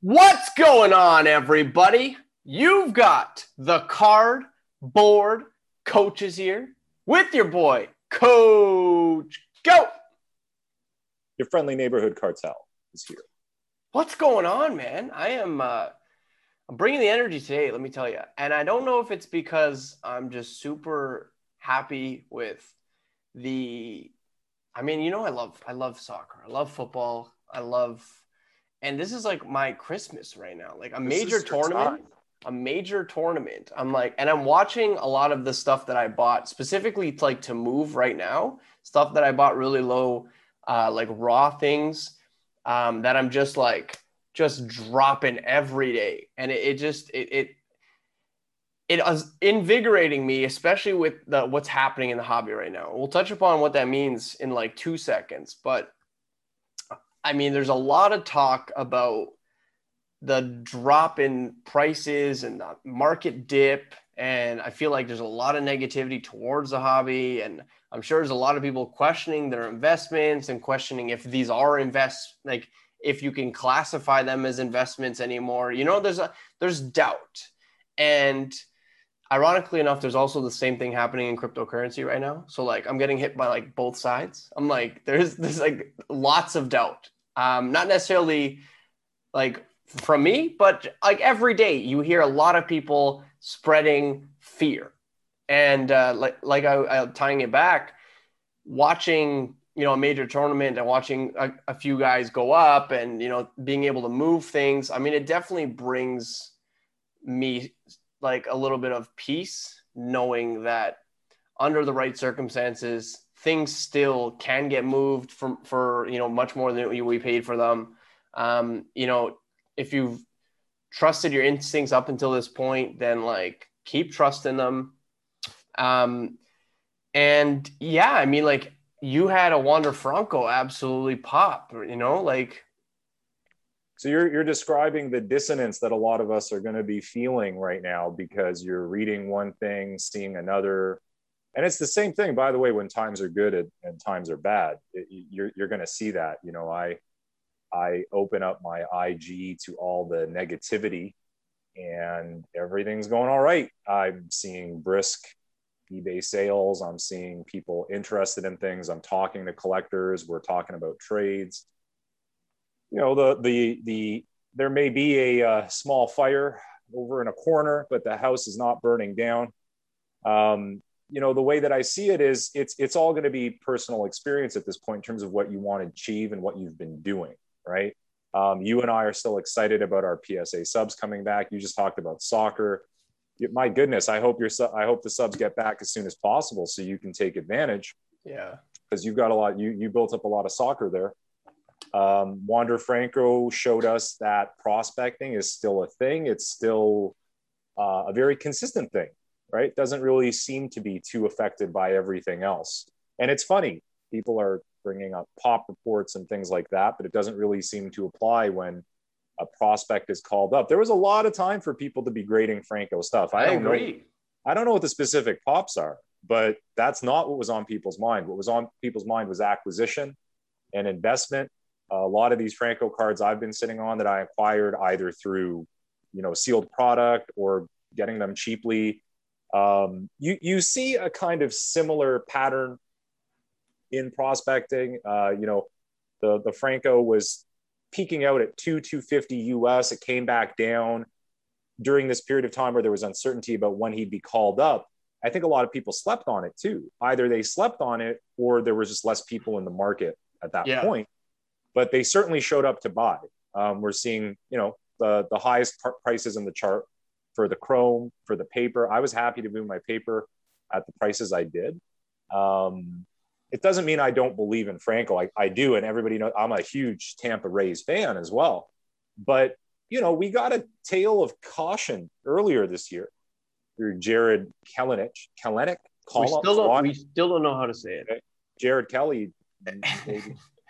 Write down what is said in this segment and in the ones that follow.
What's going on, everybody? You've got the card board coaches here with your boy, Coach Koe. Your friendly neighborhood cartel is here. What's going on, man? I am uh, I'm bringing the energy today, let me tell you. And I don't know if it's because I'm just super happy with the I mean, you know I love I love soccer. I love football. I love and this is like my Christmas right now. Like a This major tournament. time. A major tournament. I'm like, and I'm watching a lot of the stuff that I bought specifically to, like to move right now. Stuff that I bought really low, uh, like raw things um, that I'm just like just dropping every day, and it, it just it, it it is invigorating me, especially with the what's happening in the hobby right now. We'll touch upon what that means in like two seconds, but I mean, there's a lot of talk about the drop in prices and the market dip. And I feel like there's a lot of negativity towards the hobby. And I'm sure there's a lot of people questioning their investments and questioning if these are invest like if you can classify them as investments anymore. You know, there's a there's doubt. And ironically enough, there's also the same thing happening in cryptocurrency right now. So like I'm getting hit by like both sides. I'm like, there's there's like lots of doubt. Um, not necessarily like from me, but like every day you hear a lot of people spreading fear. And uh, like like I, I tying it back, watching you know a major tournament and watching a, a few guys go up and you know being able to move things. I mean, it definitely brings me like a little bit of peace knowing that under the right circumstances things still can get moved for, for you know much more than we paid for them. Um, you know if you've trusted your instincts up until this point then like keep trusting them. Um, and yeah i mean like you had a wander franco absolutely pop you know like So you're you're describing the dissonance that a lot of us are going to be feeling right now because you're reading one thing, seeing another, and it's the same thing. By the way, when times are good and, and times are bad, it, you're you're going to see that. You know, I I open up my IG to all the negativity, and everything's going all right. I'm seeing brisk eBay sales. I'm seeing people interested in things. I'm talking to collectors. We're talking about trades you know the the the there may be a uh, small fire over in a corner but the house is not burning down. Um, you know the way that i see it is it's it's all going to be personal experience at this point in terms of what you want to achieve and what you've been doing right? Um, you and i are still excited about our psa subs coming back. You just talked about soccer. My goodness i hope your i hope the subs get back as soon as possible so you can take advantage. Yeah. Because you've got a lot you you built up a lot of soccer there um, wander franco showed us that prospecting is still a thing. It's still uh, a very consistent thing right? Doesn't really seem to be too affected by everything else. And it's funny people are bringing up pop reports and things like that but it doesn't really seem to apply when a prospect is called up. There was a lot of time for people to be grading franco stuff. I, don't know agree. I don't know what the specific pops are, but that's not what was on people's mind. What was on people's mind was acquisition and investment. A lot of these Franco cards I've been sitting on that I acquired either through, you know, sealed product or getting them cheaply. Um, you you see a kind of similar pattern in prospecting. Uh, you know, the the Franco was peaking out at two two fifty US. It came back down during this period of time where there was uncertainty about when he'd be called up, I think a lot of people slept on it too. Either they slept on it or there was just less people in the market at that Yeah. point. But they certainly showed up to buy. Um, we're seeing, you know, the the highest par- prices in the chart for the chrome, for the paper. I was happy to move my paper at the prices I did. Um, it doesn't mean I don't believe in Franco. I, I do, and everybody knows I'm a huge Tampa Rays fan as well. But you know, we got a tale of caution earlier this year through Jarred Kelenic. Kelenic? we Call still don't we still don't know how to say it Jared Kelly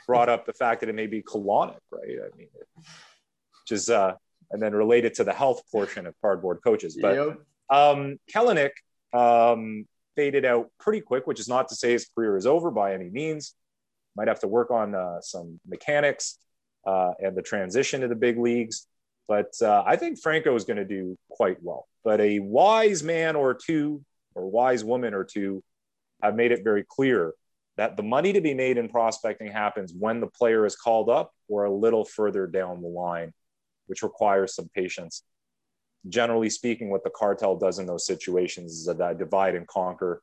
brought up the fact that it may be colonic, right? I mean, which is, uh, and then related to the health portion of cardboard coaches. But Yep. um, Kelenic um, faded out pretty quick, which is not to say his career is over by any means. Might have to work on uh, some mechanics. uh, and the transition to the big leagues. But uh, I think Franco is going to do quite well. But a wise man or two, or wise woman or two, have made it very clear that the money to be made in prospecting happens when the player is called up or a little further down the line, which requires some patience. Generally speaking, what the cartel does in those situations is that divide and conquer,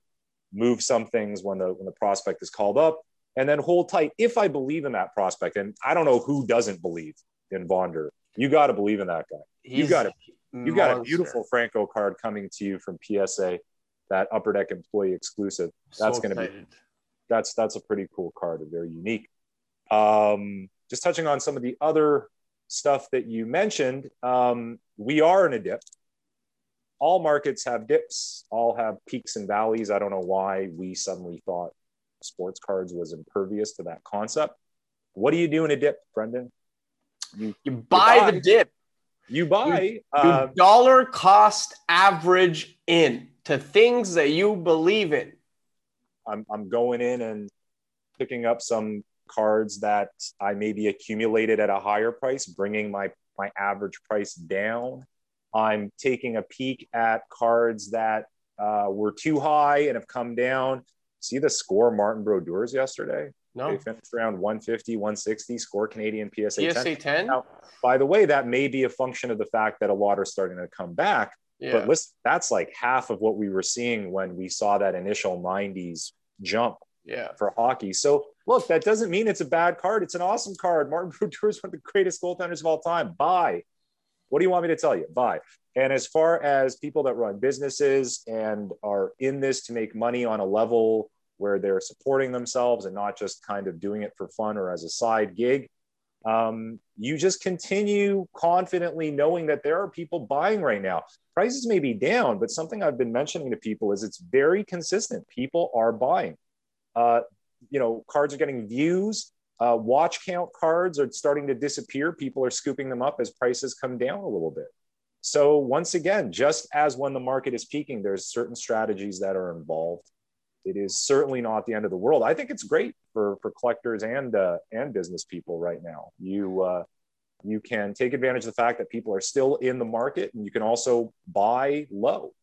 move some things when the when the prospect is called up, and then hold tight if I believe in that prospect. And I don't know who doesn't believe in Wander. You got to believe in that guy. He's you got it. You got a beautiful Franco card coming to you from PSA, that upper deck employee exclusive. That's so going to be that's that's a pretty cool card and very unique. Um, just touching on some of the other stuff that you mentioned, um, we are in a dip. All markets have dips. All have peaks and valleys. I don't know why we suddenly thought sports cards was impervious to that concept. What do you do in a dip, Brendan? You, you, buy, you buy, the dip. You buy you, uh, dollar cost average in to things that you believe in. I'm, I'm going in and picking up some cards that I maybe accumulated at a higher price, bringing my my average price down. I'm taking a peek at cards that uh, were too high and have come down. See the score Martin Brodeurs yesterday? No. They finished around 150, 160, score Canadian PSA, PSA 10. 10? Now, by the way, that may be a function of the fact that a lot are starting to come back. Yeah. But listen, that's like half of what we were seeing when we saw that initial 90s jump yeah. for hockey. So look, that doesn't mean it's a bad card. It's an awesome card. Martin Brodeur is one of the greatest goaltenders of all time. Buy. What do you want me to tell you? Buy. And as far as people that run businesses and are in this to make money on a level where they're supporting themselves and not just kind of doing it for fun or as a side gig, um, you just continue confidently knowing that there are people buying right now. Prices may be down, but something I've been mentioning to people is it's very consistent. People are buying. Uh, you know, cards are getting views. Uh, watch count cards are starting to disappear. People are scooping them up as prices come down a little bit. So once again, just as when the market is peaking, there's certain strategies that are involved it is certainly not the end of the world. I think it's great for for collectors and uh, and business people right now. You uh, you can take advantage of the fact that people are still in the market, and you can also buy low.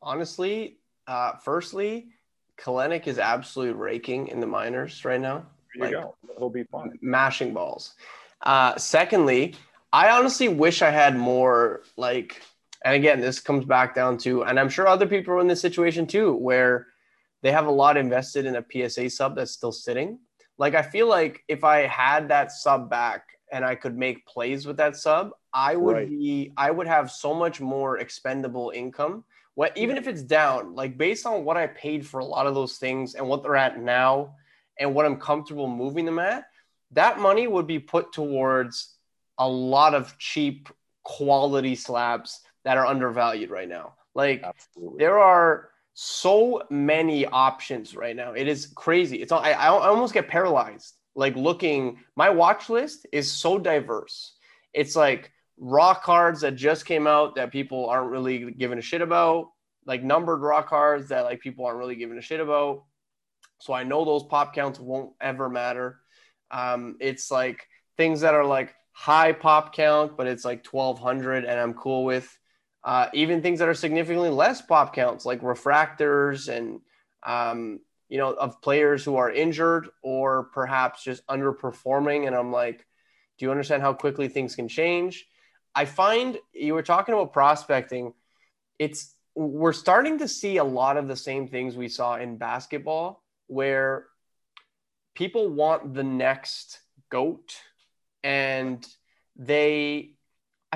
Honestly, uh, firstly, Kelenic is absolutely raking in the minors right now. There you like, go. He'll be fine. Mashing balls. Uh, secondly, I honestly wish I had more like, and again, this comes back down to, and I'm sure other people are in this situation too, where they have a lot invested in a PSA sub that's still sitting. Like I feel like if I had that sub back and I could make plays with that sub, I would right. be I would have so much more expendable income. What even if it's down, like based on what I paid for a lot of those things and what they're at now and what I'm comfortable moving them at, that money would be put towards a lot of cheap quality slabs that are undervalued right now. Like Absolutely. there are so many options right now. It is crazy. It's I, I almost get paralyzed like looking. My watch list is so diverse. It's like raw cards that just came out that people aren't really giving a shit about, like numbered raw cards that like people aren't really giving a shit about. So I know those pop counts won't ever matter. Um, it's like things that are like high pop count, but it's like 1200 and I'm cool with uh, even things that are significantly less pop counts, like refractors and um, you know of players who are injured or perhaps just underperforming. And I'm like, do you understand how quickly things can change? I find you were talking about prospecting. It's we're starting to see a lot of the same things we saw in basketball, where people want the next goat and they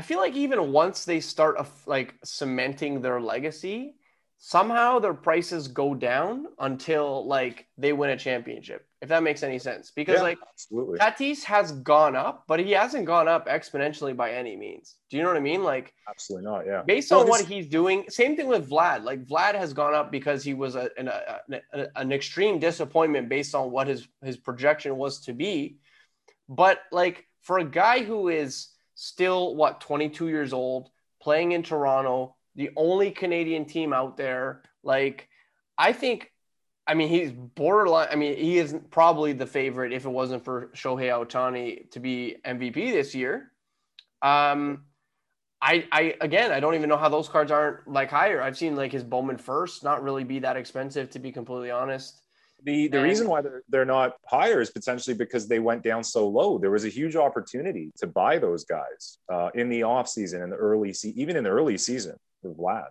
I feel like even once they start like cementing their legacy, somehow their prices go down until like they win a championship. If that makes any sense, because yeah, like absolutely. Tatis has gone up, but he hasn't gone up exponentially by any means. Do you know what I mean? Like absolutely not. Yeah. Based on what he's doing, same thing with Vlad. Like Vlad has gone up because he was a, an, a, an extreme disappointment based on what his his projection was to be. But like for a guy who is still what 22 years old, playing in Toronto, the only Canadian team out there. Like, I think I mean, he's borderline. I mean, he is probably the favorite if it wasn't for Shohei Ohtani to be MVP this year. Um, I, I again, I don't even know how those cards aren't like higher. I've seen like his Bowman first not really be that expensive, to be completely honest. The the reason why they're, they're not higher is potentially because they went down so low. There was a huge opportunity to buy those guys uh, in the off season in the early se- even in the early season Vlad.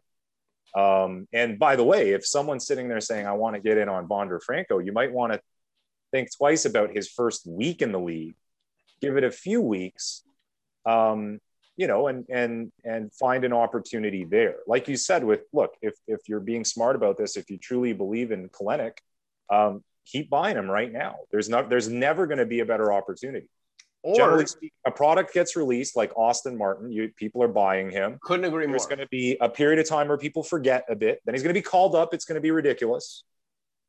Um, and by the way, if someone's sitting there saying, I want to get in on Wander Franco, you might want to think twice about his first week in the league, give it a few weeks, um, you know, and and and find an opportunity there. Like you said, with look, if if you're being smart about this, if you truly believe in Kelenic, um, keep buying him right now. There's not there's never going to be a better opportunity. Or generally speaking, a product gets released like Austin Martin, you, people are buying him. Couldn't agree There's more. There's going to be a period of time where people forget a bit. Then he's going to be called up. It's going to be ridiculous,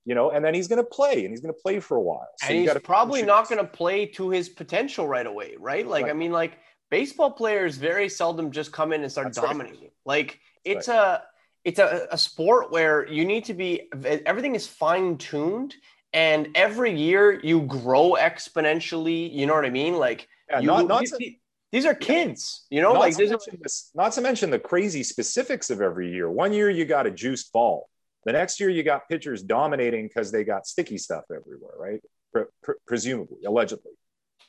you know, and then he's going to play and he's going to play for a while. So and he's probably not going to play to his potential right away, right? Like, right. I mean, like baseball players very seldom just come in and start That's dominating. Right. Like, it's right. a it's a, a sport where you need to be everything is fine tuned and every year you grow exponentially. You know what I mean? Like, yeah, you, not, not to, these are kids, you know, not like to this, not to mention the crazy specifics of every year. One year you got a juiced ball. The next year you got pitchers dominating because they got sticky stuff everywhere, right? Pre- presumably, allegedly.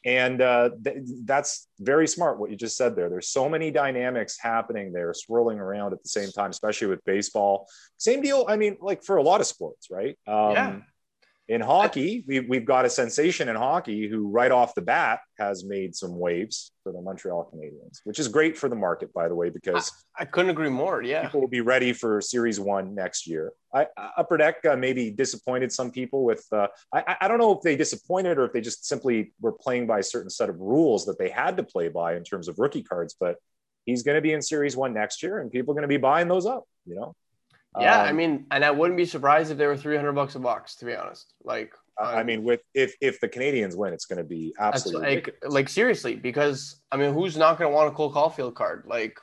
And uh, th- that's very smart what you just said there. There's so many dynamics happening there, swirling around at the same time, especially with baseball. Same deal. I mean, like for a lot of sports, right? Um, yeah in hockey, we, we've got a sensation in hockey who, right off the bat, has made some waves for the Montreal Canadiens, which is great for the market, by the way, because I, I couldn't agree more. Yeah, people will be ready for Series One next year. I, Upper Deck uh, maybe disappointed some people with. Uh, I, I don't know if they disappointed or if they just simply were playing by a certain set of rules that they had to play by in terms of rookie cards, but he's going to be in Series One next year, and people are going to be buying those up. You know. Yeah, um, I mean, and I wouldn't be surprised if they were 300 bucks a box, to be honest. Like, um, I mean, with if if the Canadiens win, it's going to be absolutely like, like seriously, because I mean, who's not going to want a Cole Caufield card? Like,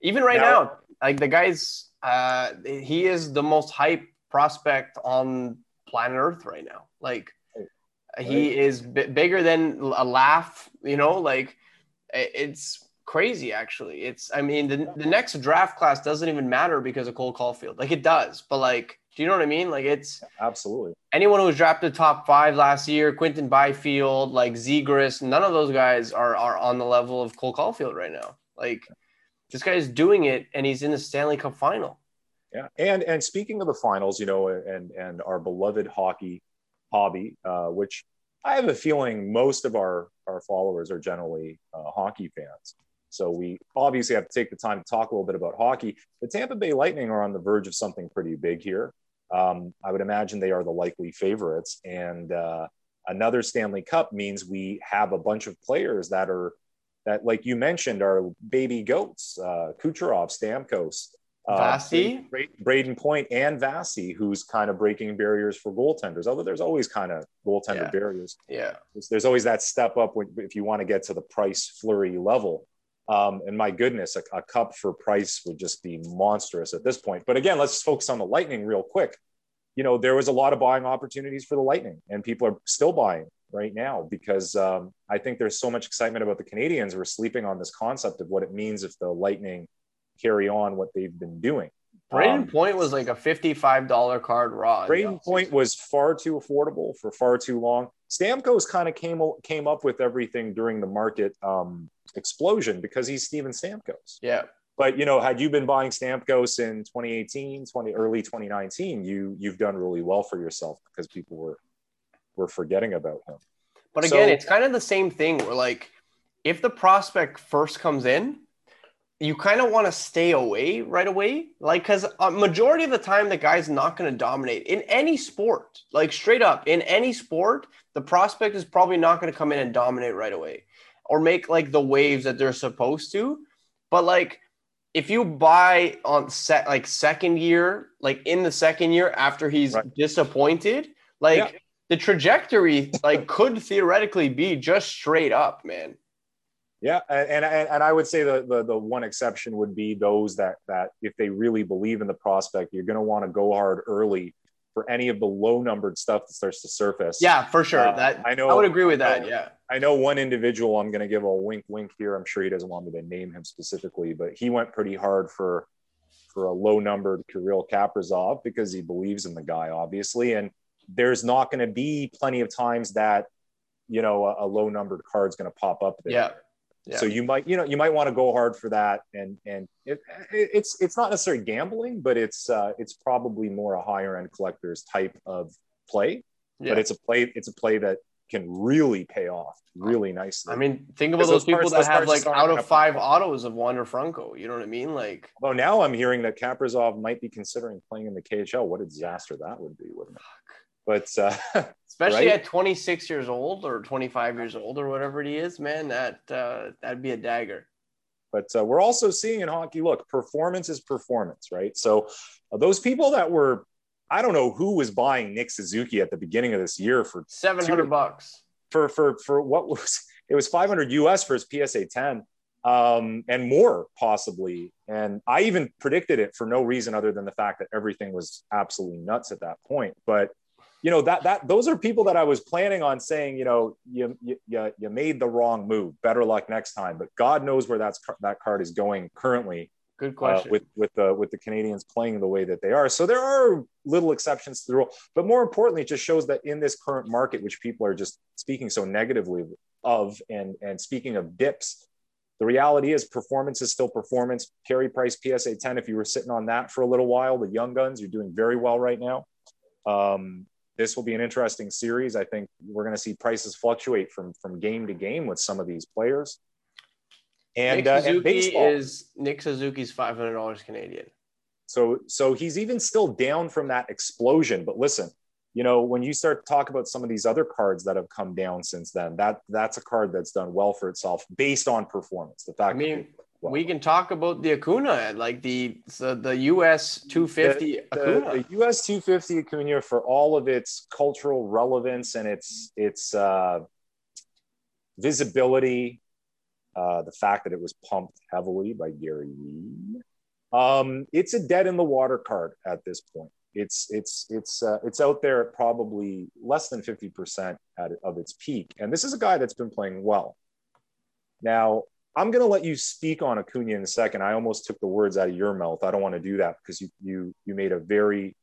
even right now, now like the guy's, uh, he is the most hype prospect on planet Earth right now. Like, right. he is b- bigger than a laugh. You know, like it's crazy actually. It's I mean the, the next draft class doesn't even matter because of Cole Caufield Like it does, but like do you know what I mean? Like it's absolutely anyone who was drafted top five last year, Quinton Byfield, like Zegras, none of those guys are are on the level of Cole Caufield right now. Like this guy is doing it and he's in the Stanley Cup final. Yeah. And and speaking of the finals, you know, and and our beloved hockey hobby, uh, which I have a feeling most of our our followers are generally uh, hockey fans. So we obviously have to take the time to talk a little bit about hockey. The Tampa Bay Lightning are on the verge of something pretty big here. Um, I would imagine they are the likely favorites. And uh, another Stanley Cup means we have a bunch of players that are, that, like you mentioned, are baby goats uh, Kucherov, Stamkos, uh, Vasi, Brayden Point, and Vasi, who's kind of breaking barriers for goaltenders. Although there's always kind of goaltender yeah. barriers. Yeah, there's, there's, always that step up when, if you want to get to the Price Fleury level. Um, and my goodness, a, a, cup for price would just be monstrous at this point. But again, let's focus on the Lightning real quick. You know, there was a lot of buying opportunities for the Lightning, and people are still buying right now because um, I think there's so much excitement about the Canadiens. We're sleeping on this concept of what it means if the Lightning carry on what they've been doing. Brayden um, Point was like a $55 card raw. Brayden Point was far too affordable for far too long. Stamkos kind of came came up with everything during the market um, explosion because he's Steven Stamkos. Yeah. But you know, had you been buying Stamkos in 2018, 20 early 2019, you you've done really well for yourself because people were were forgetting about him. But again, so, it's kind of the same thing where like if the prospect first comes in, you kind of want to stay away right away. Like, because a uh, majority of the time, the guy's not going to dominate in any sport. Like, straight up, in any sport, the prospect is probably not going to come in and dominate right away or make like the waves that they're supposed to. But like if you buy on set like second year, like in the second year after he's right. disappointed, like yeah. the trajectory like could theoretically be just straight up, man. Yeah, and, and and I would say the, the the one exception would be those that that if they really believe in the prospect, you're going to want to go hard early for any of the low numbered stuff that starts to surface. Yeah, for sure. Uh, that I know- I would agree with I that. know- Yeah. I know one individual. I'm going to give a wink, wink here. I'm sure he doesn't want me to name him specifically, but he went pretty hard for for a low numbered Kirill Kaprizov because he believes in the guy, obviously. And there's not going to be plenty of times that you know a, a low numbered card's going to pop up there. Yeah. Yeah. So you might, you know, you might want to go hard for that, and and it, it, it's it's not necessarily gambling, but it's uh, it's probably more a higher end collector's type of play. Yeah. But it's a play, it's a play that can really pay off really nicely. I mean, think about those those people parts- that those have like out of five autos of Wander Franco. You know what I mean? Like, Well, now I'm hearing that Kaprizov might be considering playing in the KHL. What a disaster that would be, wouldn't it? But uh, especially Right? at 26 years old or 25 years old or whatever he is, man, that uh, that'd be a dagger. but uh, we're also seeing in hockey. Look, performance is performance, right? So uh, those people that were, I don't know who was buying Nick Suzuki at the beginning of this year for 700 bucks. for for for what was it was 500 US for his PSA 10 um, and more possibly. And I even predicted it for no reason other than the fact that everything was absolutely nuts at that point. But you know that that those are people that I was planning on saying, you know, you you, you made the wrong move. Better luck next time. But God knows where that's that card is going currently Good uh, question. with with the with the Canadiens playing the way that they are. So there are little exceptions to the rule, but more importantly, it just shows that in this current market, which people are just speaking so negatively of, and and speaking of dips, the reality is performance is still performance. Carey Price PSA 10. If you were sitting on that for a little while, the young guns, you're doing very well right now. Um, this will be an interesting series. I think we're going to see prices fluctuate from from game to game with some of these players. And, Nick uh, and baseball. is Nick Suzuki's $500 Canadian. So so he's even still down from that explosion. But listen, you know, when you start to talk about some of these other cards that have come down since then, that that's a card that's done well for itself based on performance. The fact I mean, that we can talk about the Acuna, like the the, the US 250 Acuna. the, the US 250 Acuna for all of its cultural relevance and its its uh, visibility, uh, the fact that it was pumped heavily by Gary. Um, it's a dead in the water card at this point. It's it's it's uh, it's out there at probably less than 50% at, of its peak. And this is a guy that's been playing well. Now, I'm going to let you speak on Acuna in a second. I almost took the words out of your mouth. I don't want to do that because you you you made a very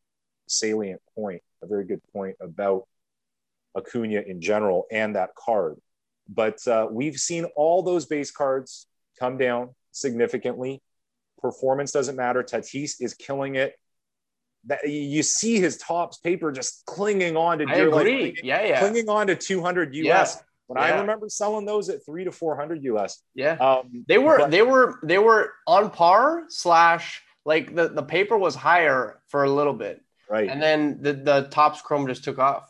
salient point, a very good point about Acuna in general and that card. But uh, we've seen all those base cards come down significantly. Performance doesn't matter. Tatis is killing it. That you see his Topps paper just clinging on to I dear life, agree. clinging, Yeah, yeah. clinging on to 200 US. Yeah. When I remember selling those at three to 400 US. Yeah. Um, They were but- they were they were on par slash like the, the paper was higher for a little bit. right. And then the, the Topps chrome just took off.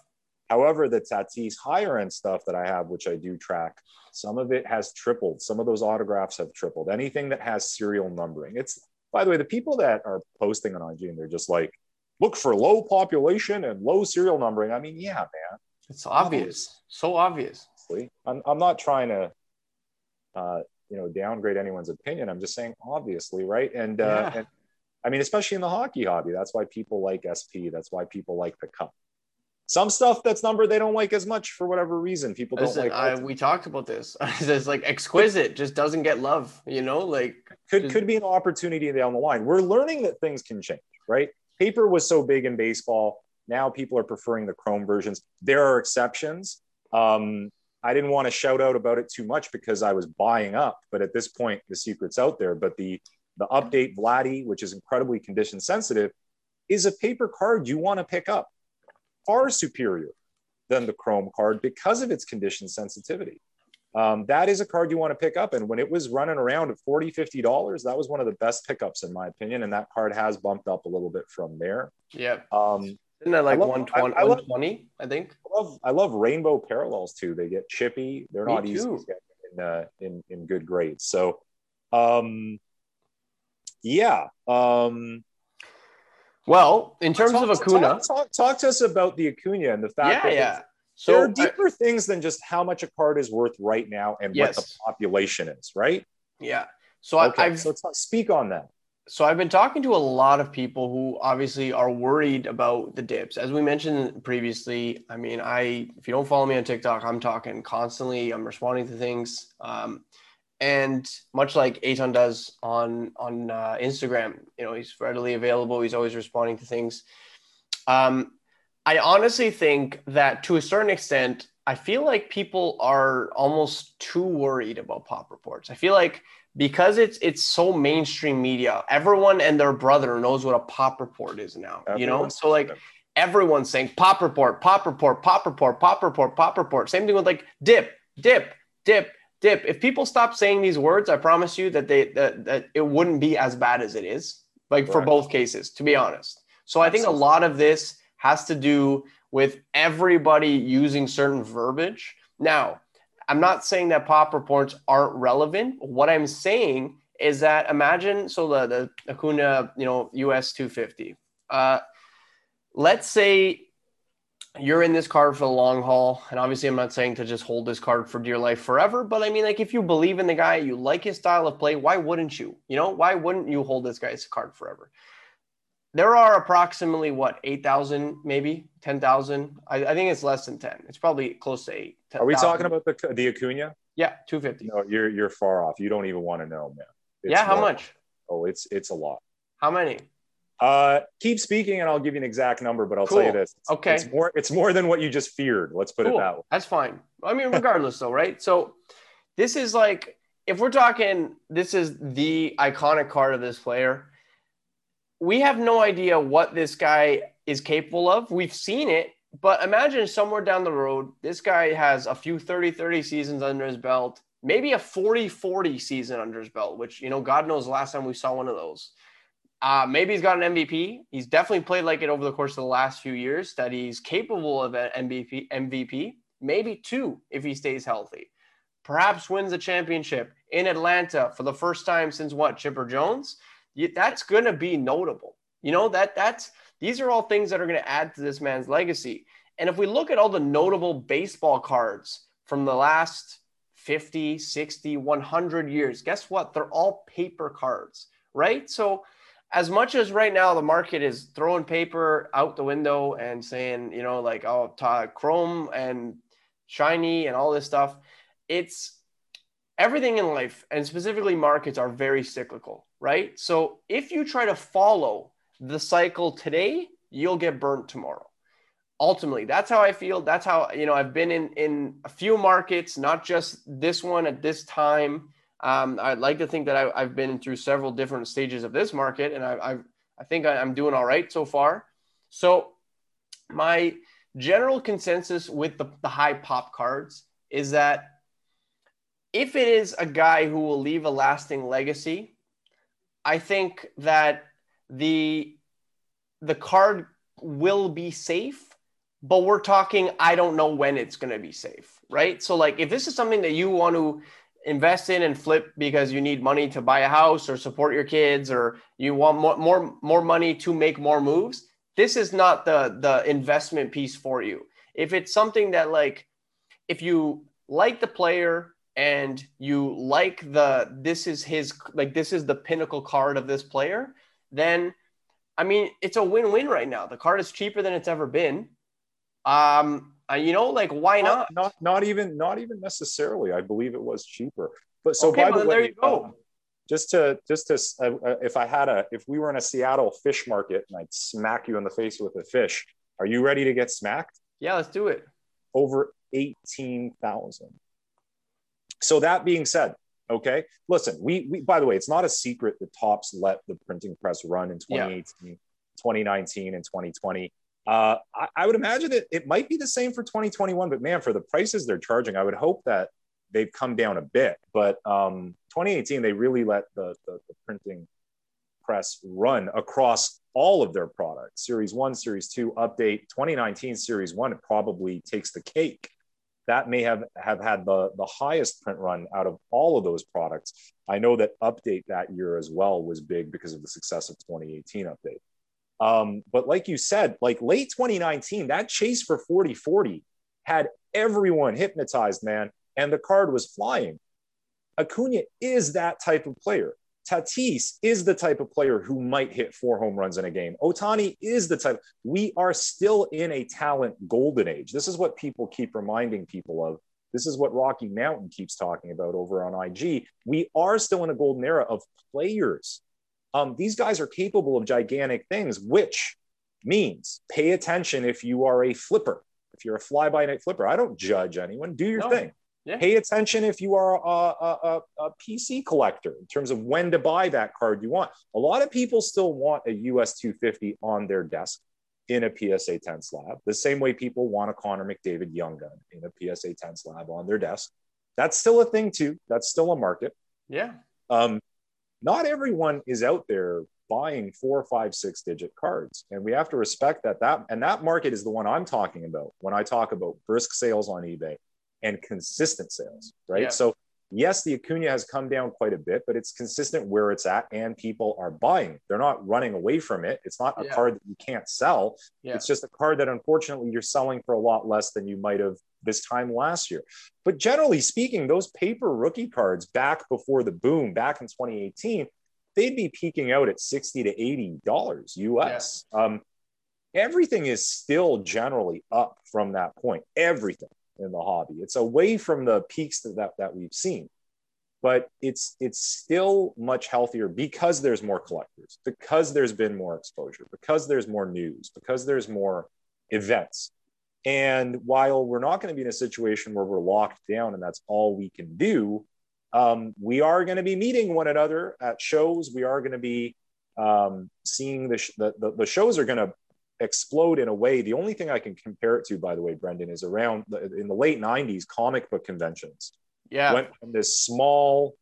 However, the Tatis higher end stuff that I have, which I do track, some of it has tripled. Some of those autographs have tripled. Anything that has serial numbering. It's by the way, the people that are posting on IG and they're just like, look for low population and low serial numbering. I mean, yeah, man. It's obvious. So obvious. Honestly. I'm, I'm not trying to uh, you know downgrade anyone's opinion. I'm just saying obviously, right? And, uh, Yeah. and I mean, especially in the hockey hobby, that's why people like SP. That's why people like the cup. Some stuff that's numbered they don't like as much for whatever reason. People don't Listen, like. I, we talked about this. it's like exquisite just doesn't get love, you know, like could Just- could be an opportunity down the line. We're learning that things can change, right? Paper was so big in baseball. Now people are preferring the chrome versions. There are exceptions. Um, I didn't want to shout out about it too much because I was buying up, but at this point, the secret's out there. But the the update Vladdy, which is incredibly condition sensitive, is a paper card you want to pick up, far superior than the chrome card because of its condition sensitivity um, that is a card you want to pick up. And when it was running around at 40 $50, that was one of the best pickups, in my opinion. And that card has bumped up a little bit from there. yeah. Um, Isn't that like I love- 120, I- I 120, I think? I love I love rainbow parallels too. They get chippy. They're Me not easy to get in, uh, in in good grades. So, um, yeah. Um, Well, in terms talk, of Acuna, talk, talk, talk to us about the Acuna and the fact yeah, that yeah. there So are I- deeper things than just how much a card is worth right now and what the population is, right? yeah. So I, Okay, I've so speak on that. So I've been talking to a lot of people who obviously are worried about the dips. As we mentioned previously, I mean, I if you don't follow me on TikTok, I'm talking constantly. I'm responding to things, um, and much like Aton does on on uh, Instagram, you know, he's readily available. He's always responding to things. Um, I honestly think that to a certain extent, I feel like people are almost too worried about pop reports. I feel like because it's it's so mainstream media everyone and their brother knows what a pop report is now you know? So like everyone's saying pop report pop report pop report pop report pop report. Same thing with like dip dip dip dip. If people stop saying these words i promise you that they that, that it wouldn't be as bad as it is like right. for both cases to be honest. So i think a lot of this has to do with everybody using certain verbiage. Now I'm not saying that pop reports aren't relevant. What I'm saying is that imagine so the the Acuna, you know, US 250. Uh, let's say you're in this card for the long haul, and obviously I'm not saying to just hold this card for dear life forever, but I mean like if you believe in the guy, you like his style of play, why wouldn't you? You know, why wouldn't you hold this guy's card forever? There are approximately what 8,000 maybe? 10,000 I, I, think it's less than 10 it's probably close to 8 10, are we 000. talking about the the Acuna? Yeah 250 no you're you're far off. You don't even want to know man. It's yeah how more, much? Oh it's it's a lot. How many? Uh keep speaking and I'll give you an exact number but I'll cool. tell you this. It's, okay. it's more it's more than what you just feared. Let's put cool. it that way. That's fine. I mean regardless though right? So this is like if we're talking this is the iconic card of this player we have no idea what this guy is capable of. We've seen it, but imagine somewhere down the road, this guy has a few 30 30 seasons under his belt, maybe a 40 40 season under his belt, which, you know, God knows the last time we saw one of those. Uh, maybe he's got an MVP. He's definitely played like it over the course of the last few years that he's capable of an MVP, MVP, maybe two if he stays healthy. Perhaps wins a championship in Atlanta for the first time since what, Chipper Jones? That's going to be notable. You know, that that's these are all things that are going to add to this man's legacy. And if we look at all the notable baseball cards from the last 50, 60, 100 years, guess what? They're all paper cards, right? So, as much as right now the market is throwing paper out the window and saying, you know, like, oh, chrome and shiny and all this stuff, it's everything in life and specifically markets are very cyclical right? So if you try to follow the cycle today, you'll get burnt tomorrow. Ultimately, that's how I feel. That's how you know I've been in in a few markets, not just this one at this time. Um, I'd like to think that I, have been through several different stages of this market, and I I've, I think I'm doing all right so far. So my general consensus with the, the high pop cards is that if it is a guy who will leave a lasting legacy, I think that the the card will be safe, but we're talking I don't know when it's going to be safe, right? So like if this is something that you want to invest in and flip because you need money to buy a house or support your kids or you want more more more money to make more moves, this is not the the investment piece for you. If it's something that like if you like the player and you like the this is his like this is the pinnacle card of this player, then I mean it's a win-win right now. The card is cheaper than it's ever been. Um, uh, you know, like why not? not? Not not even not even necessarily. I believe it was cheaper. But so okay, by the way, there you go. Um, just to just to uh, uh, if I had a if we were in a Seattle fish market and I'd smack you in the face with a fish, are you ready to get smacked? Yeah, let's do it. Over eighteen thousand. So that being said, okay, listen, we, we by the way, it's not a secret that Topps let the printing press run in 2018, yeah. 2019, and 2020. Uh, I, I, would imagine that it might be the same for 2021, but man, for the prices they're charging, I would hope that they've come down a bit. But um, 2018, they really let the, the, the printing press run across all of their products series one series two update 2019 series one it probably takes the cake that may have, have had the, the highest print run out of all of those products. I know that Update that year as well was big because of the success of 2018 Update. Um, but like you said, like late 2019, that chase for 40 40 had everyone hypnotized, man, and the card was flying. Acuna is that type of player. Tatis is the type of player who might hit four home runs in a game. Ohtani is the type. We are still in a talent golden age. This is what people keep reminding people of. This is what Rocky Mountain keeps talking about over on IG. We are still in a golden era of players. Um, these guys are capable of gigantic things, which means pay attention if you are a flipper, if you're a fly by night flipper. I don't judge anyone. Do your no. thing. Yeah. Pay attention if you are a, a, a, PC collector in terms of when to buy that card you want. A lot of people still want a US 250 on their desk in a PSA 10 slab, the same way people want a Connor McDavid Young Gun in a PSA 10 slab on their desk. That's still a thing, too. That's still a market. Yeah. Um, not everyone is out there buying four, five, six digit cards. And we have to respect that. That and that market is the one I'm talking about when I talk about brisk sales on eBay and consistent sales, right? Yeah. So yes, the Acuna has come down quite a bit, but it's consistent where it's at, and people are buying. They're not running away from it. It's not a yeah. card that you can't sell. Yeah. It's just a card that unfortunately you're selling for a lot less than you might have this time last year. But generally speaking, those paper rookie cards back before the boom, back in 2018, they'd be peaking out at 60 to 80 dollars US. Yeah. Um, everything is still generally up from that point. Everything in the hobby. It's away from the peaks that, that, that we've seen, but it's it's still much healthier because there's more collectors, because there's been more exposure, because there's more news, because there's more events. And while we're not going to be in a situation where we're locked down and that's all we can do, um, we are going to be meeting one another at shows. We are going to be um, seeing the, sh- the, the, the shows are going to explode in a way. The only thing I can compare it to, by the way, Brendan, is around the, in the late 90s, comic book conventions. Yeah. Went from this small,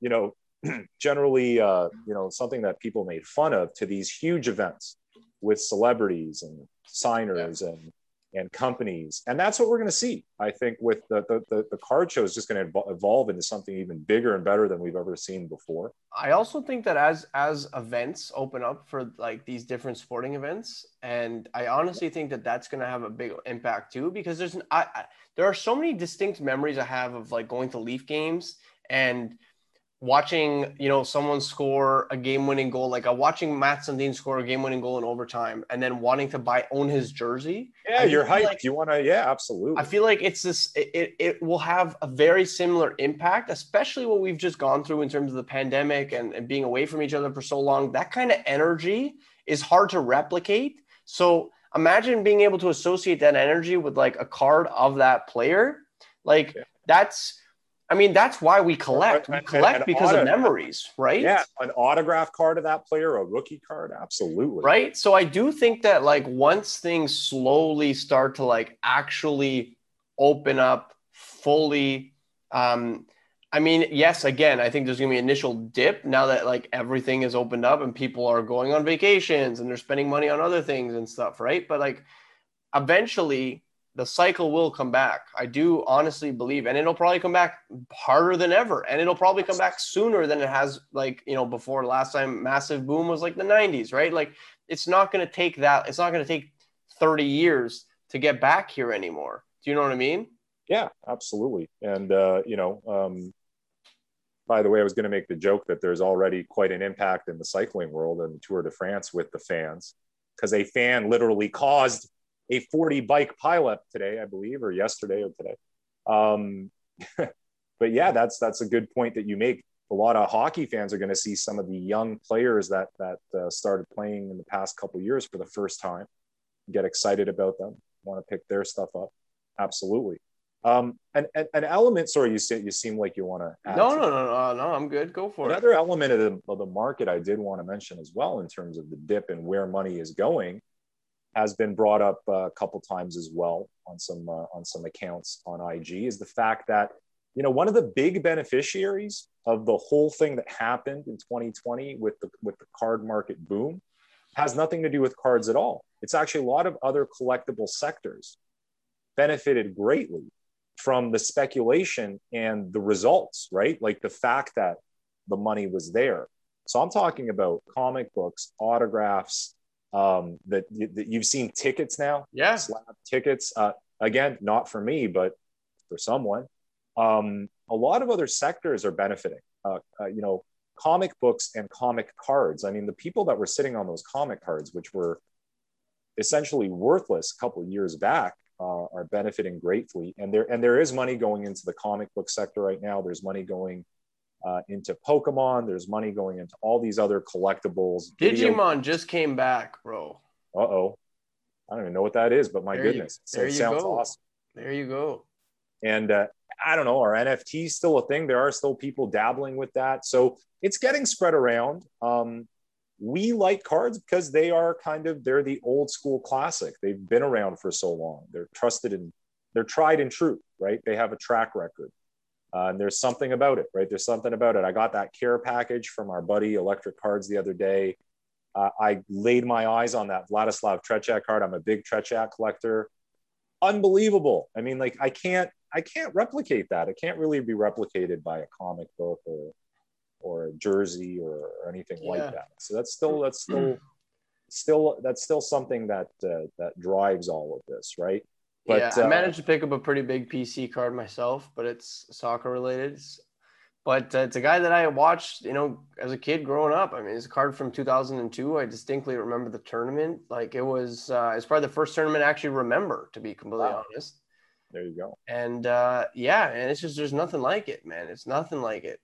you know, generally, uh, you know, something that people made fun of to these huge events with celebrities and signers yeah. and and companies. And that's what we're going to see. I think with the, the, the card show is just going to evolve into something even bigger and better than we've ever seen before. I also think that as, as events open up for like these different sporting events, and I honestly think that that's going to have a big impact too, because there's an, I, I, there are so many distinct memories I have of like going to Leaf games and watching you know someone score a game-winning goal like a watching Mats Sundin score a game-winning goal in overtime and then wanting to buy own his jersey yeah you're hyped. like, you want to yeah absolutely. I feel like it's this it, it will have a very similar impact especially what we've just gone through in terms of the pandemic and, and being away from each other for so long. That kind of energy is hard to replicate. So imagine being able to associate that energy with like a card of that player. Like yeah. that's I mean, that's why we collect. We collect an, an because auto, of memories, right? Yeah, an autograph card of that player, a rookie card, absolutely. Right. So I do think that like once things slowly start to like actually open up fully, um, I mean, yes, again, I think there's gonna be initial dip now that like everything is opened up and people are going on vacations and they're spending money on other things and stuff, right? But like eventually the cycle will come back. I do honestly believe, and it'll probably come back harder than ever, and it'll probably come back sooner than it has, like you know, before. Last time massive boom was like the '90s, right? Like it's not going to take that. It's not going to take 30 years to get back here anymore. Do you know what I mean? Yeah, absolutely. And uh, you know, um, by the way, I was going to make the joke that there's already quite an impact in the cycling world and the Tour de France with the fans, because a fan literally caused a 40 bike pileup today, I believe, or yesterday or today. Um, but yeah, that's that's a good point that you make. A lot of hockey fans are going to see some of the young players that that uh, started playing in the past couple years for the first time, get excited about them, want to pick their stuff up. Absolutely. Um, an, an element, sorry, you you seem like you want to. No, no, no, no, no. I'm good. Go for Another it. Another element of the, of the market I did want to mention as well, in terms of the dip and where money is going, has been brought up a couple times as well on some uh, on some accounts on IG is the fact that you know one of the big beneficiaries of the whole thing that happened in 2020 with the with the card market boom has nothing to do with cards at all. It's actually a lot of other collectible sectors benefited greatly from the speculation and the results, right? Like the fact that the money was there. So I'm talking about comic books, autographs, um, that, that you've seen tickets now. Yeah. Slab tickets. Uh, again, not for me, but for someone. Um, a lot of other sectors are benefiting. Uh, uh, you know, comic books and comic cards. I mean, the people that were sitting on those comic cards, which were essentially worthless a couple of years back, uh, are benefiting greatly. And there and there is money going into the comic book sector right now. There's money going uh, into Pokemon. There's money going into all these other collectibles. Digimon video. just came back, bro. Uh oh. I don't even know what that is, but my there goodness, you, there it you sounds go. awesome. There you go. And uh, I don't know, are NFTs still a thing? There are still people dabbling with that. So it's getting spread around. Um, we like cards because they are kind of they're the old school classic. They've been around for so long. They're trusted and they're tried and true, right? They have a track record. Uh, and there's something about it, right? There's something about it. I got that care package from our buddy Electric Cards the other day. Uh, I laid my eyes on that Vladislav Tretiak card. I'm a big Tretiak collector. Unbelievable. I mean, like I can't, I can't replicate that. It can't really be replicated by a comic book or or a jersey or, or anything yeah. like that. So that's still that's still still that's still something that uh, that drives all of this, right? But, yeah, I uh, managed to pick up a pretty big PC card myself, but it's soccer related. It's, but uh, it's a guy that I watched, you know, as a kid growing up. I mean, it's a card from 2002. I distinctly remember the tournament. Like it was, uh, it's probably the first tournament I actually remember, to be completely wow. honest. There you go. And uh, yeah, and it's just there's nothing like it, man. It's nothing like it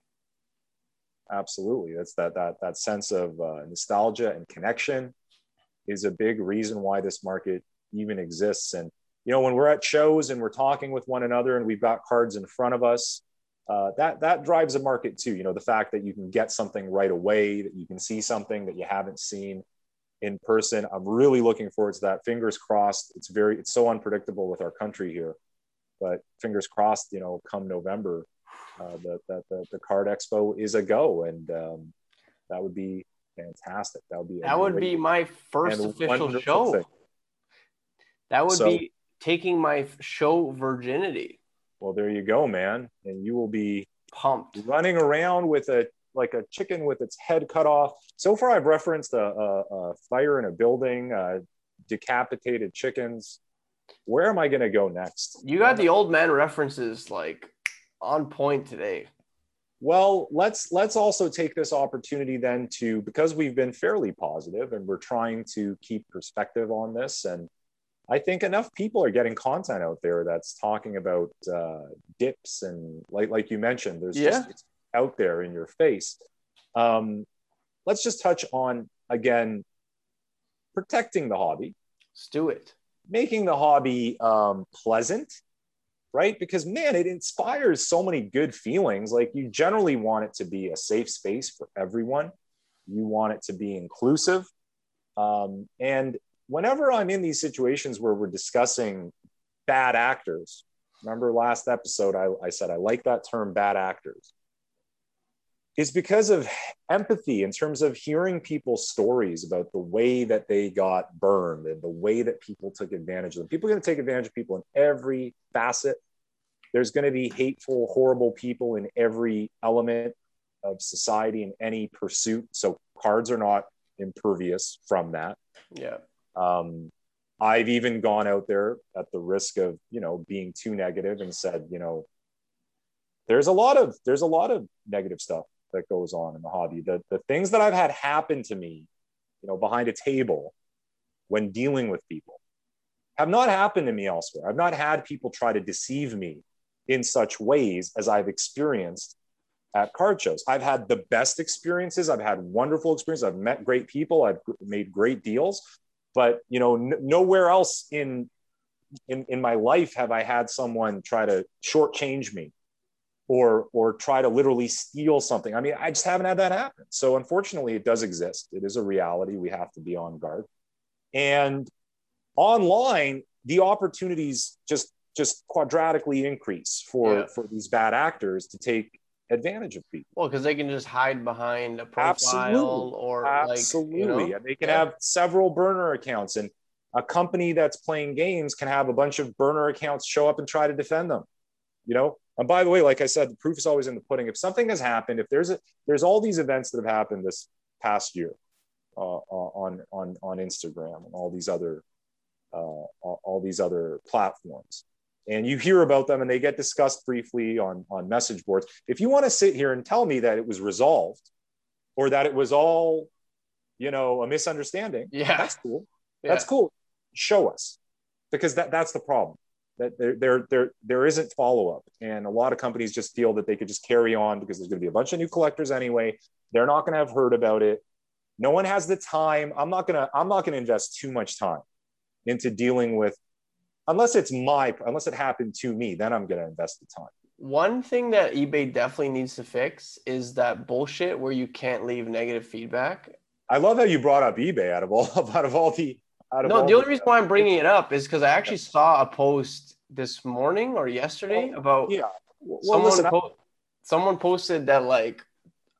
absolutely that's that that that sense of uh, nostalgia and connection is a big reason why this market even exists and you know when we're at shows and we're talking with one another and we've got cards in front of us uh, that that drives a market too you know the fact that you can get something right away that you can see something that you haven't seen in person. I'm really looking forward to that. Fingers crossed. It's very it's so unpredictable with our country here but fingers crossed you know come november uh, that, that the, the card expo is a go and um, that would be fantastic. That would be that would be my first official show. thing. that would so, be taking my show virginity. Well there you go man. And you will be pumped. running around with a like a chicken with its head cut off. So far i've referenced a, a, a fire in a building uh, decapitated chickens. Where am i going to go next? You got the old man references like on point today. Well, let's let's also take this opportunity then to because we've been fairly positive and we're trying to keep perspective on this and I think enough people are getting content out there that's talking about uh, dips and like like you mentioned, there's yeah. just out there in your face. Um, let's just touch on again protecting the hobby. Let's do it. Making the hobby um, pleasant right? Because man, it inspires so many good feelings. Like you generally want it to be a safe space for everyone. You want it to be inclusive. Um, and whenever I'm in these situations where we're discussing bad actors, remember last episode, I, I said I like that term bad actors. Is because of empathy in terms of hearing people's stories about the way that they got burned and the way that people took advantage of them. People are going to take advantage of people in every facet. There's going to be hateful, horrible people in every element of society in any pursuit. So cards are not impervious from that. Yeah. Um, I've even gone out there at the risk of, you know, being too negative and said, you know, there's a lot of there's a lot of negative stuff that goes on in the hobby. The, the things that I've had happen to me, you know, behind a table when dealing with people have not happened to me elsewhere. I've not had people try to deceive me in such ways as I've experienced at card shows. I've had the best experiences. I've had wonderful experiences. I've met great people. I've made great deals, but you know, n- nowhere else in, in in my life have I had someone try to shortchange me or or try to literally steal something. I mean, I just haven't had that happen. So unfortunately, it does exist. It is a reality. We have to be on guard. And online, the opportunities just just quadratically increase for yeah. for these bad actors to take advantage of people. Well, because they can just hide behind a profile absolutely. or absolutely, like, you know? they can yeah. have several burner accounts, and a company that's playing games can have a bunch of burner accounts show up and try to defend them. You know, and by the way, like I said, the proof is always in the pudding. If something has happened, if there's a there's all these events that have happened this past year uh, on on on Instagram and all these other uh, all these other platforms, and you hear about them and they get discussed briefly on on message boards. If you want to sit here and tell me that it was resolved, or that it was all, you know, a misunderstanding. Yeah. That's cool. That's cool. Show us because that, that's the problem that there, there, there, there isn't follow-up. And a lot of companies just feel that they could just carry on because there's going to be a bunch of new collectors anyway. They're not going to have heard about it. No one has the time. I'm not going to, I'm not going to invest too much time into dealing with, unless it's my, unless it happened to me, then I'm going to invest the time. One thing that eBay definitely needs to fix is that bullshit where you can't leave negative feedback. I love how you brought up eBay out of all, out of all the, no, the only reason why I'm bringing it up is because I actually saw a post this morning or yesterday well, about yeah. Well, someone listen, po- someone posted that like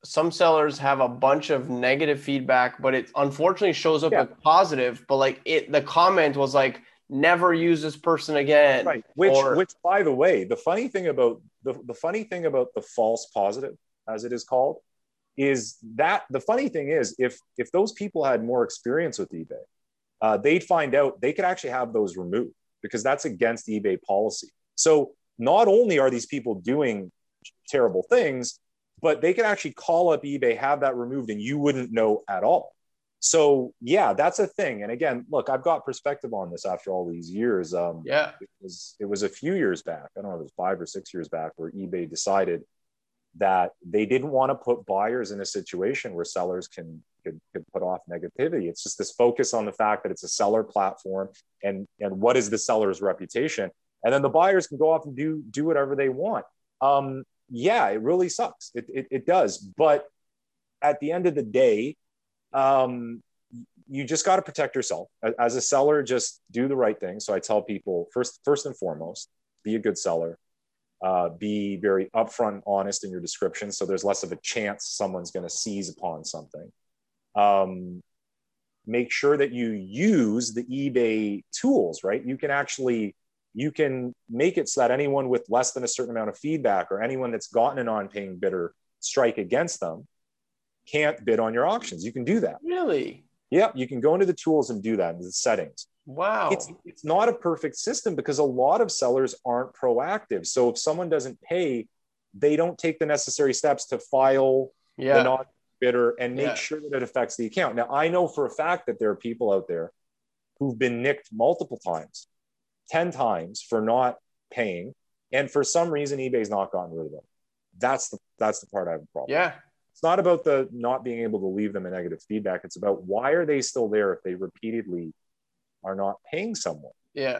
some sellers have a bunch of negative feedback, but it unfortunately shows up yeah. as positive. But like it, the comment was like, "Never use this person again." Right. Which, or, which, by the way, the funny thing about the the funny thing about the false positive, as it is called, is that the funny thing is if if those people had more experience with eBay uh, they'd find out they could actually have those removed because that's against eBay policy. So not only are these people doing terrible things, but they could actually call up eBay, have that removed, and you wouldn't know at all. So yeah, that's a thing. And again, look, I've got perspective on this after all these years. Um, yeah, it was it was a few years back. I don't know, it was five or six years back where eBay decided that they didn't want to put buyers in a situation where sellers can could, could put off negativity. It's just this focus on the fact that it's a seller platform and and what is the seller's reputation, and then the buyers can go off and do do whatever they want. Um, yeah, it really sucks. It, it, it does, but at the end of the day, um, you just got to protect yourself as a seller. Just do the right thing. So I tell people first first and foremost, be a good seller. Uh, be very upfront honest in your description so there's less of a chance someone's going to seize upon something um, make sure that you use the ebay tools right you can actually you can make it so that anyone with less than a certain amount of feedback or anyone that's gotten an on-paying bidder strike against them can't bid on your auctions you can do that really yeah you can go into the tools and do that in the settings wow it's, it's not a perfect system because a lot of sellers aren't proactive so if someone doesn't pay they don't take the necessary steps to file yeah. the non bidder and make Yeah. sure that it affects the account. Now, I know for a fact that there are people out there who've been nicked multiple times, 10 times for not paying. And for some reason, eBay's not gotten rid of them. That's the, that's the part I have a problem. Yeah. It's not about the not being able to leave them a negative feedback. It's about why are they still there if they repeatedly are not paying someone? Yeah.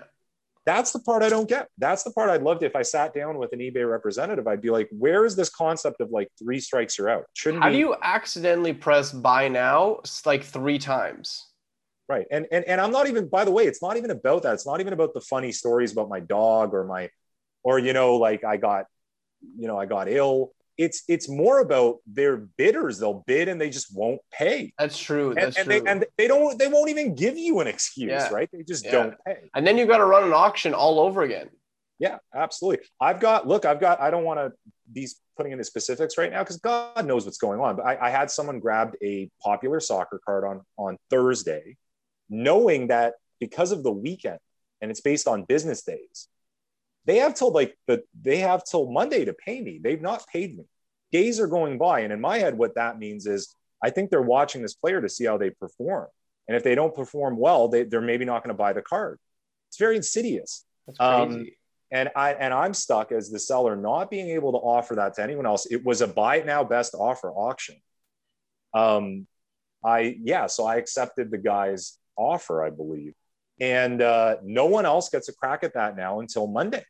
That's the part I don't get. That's the part I'd love to. If I sat down with an eBay representative, I'd be like, "Where is this concept of like three strikes you're out? Shouldn't How be- do you accidentally press buy now like three times? right and, and and i'm not even by the way it's not even about that it's not even about the funny stories about my dog or my or you know like i got you know i got ill it's it's more about their bidders they'll bid and they just won't pay That's true. and, That's and true. they and they don't they won't even give you an excuse Yeah. right they just Yeah. don't pay and then you've got to run an auction all over again. yeah absolutely i've got look i've got i don't want to be putting into specifics right now because god knows what's going on but I, I had someone grabbed a popular soccer card on on thursday knowing that because of the weekend and it's based on business days they have till like the they have till monday to pay me they've not paid me days are going by and in my head what that means is i think they're watching this player to see how they perform and if they don't perform well they, they're maybe not going to buy the card it's very insidious That's Um, crazy. and I and I'm stuck as the seller not being able to offer that to anyone else. It was a buy it now best offer auction. Um, I yeah, so I accepted the guy's offer, I believe, and uh, no one else gets a crack at that now until Monday.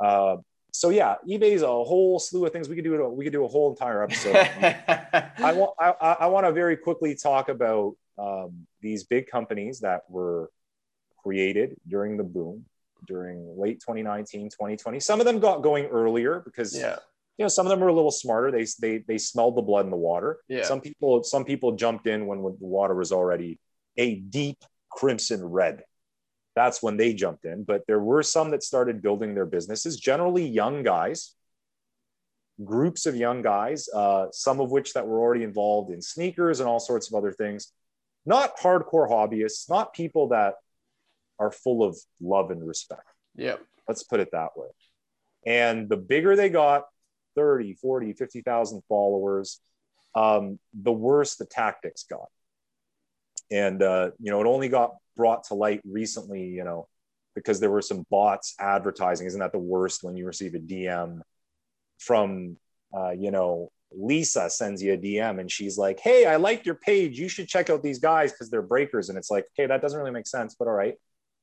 Uh, so yeah, eBay's a whole slew of things. We could do. We could do a whole entire episode. I want I, I want to very quickly talk about um, these big companies that were created during the boom during late 2019 2020 some of them got going earlier because yeah. you know some of them were a little smarter they they they smelled the blood in the water Yeah. some people some people jumped in when the water was already a deep crimson red that's when they jumped in but there were some that started building their businesses generally young guys groups of young guys uh, some of which that were already involved in sneakers and all sorts of other things not hardcore hobbyists not people that are full of love and respect Yep. let's put it that way and the bigger they got 30 40 50,000 followers um, the worse the tactics got. And uh, you know, it only got brought to light recently, you know, because there were some bots advertising. Isn't that the worst when you receive a DM from, uh, you know, Lisa sends you a DM and she's like, "Hey, I liked your page. You should check out these guys because they're breakers." And it's like, Okay, that doesn't really make sense, but all right."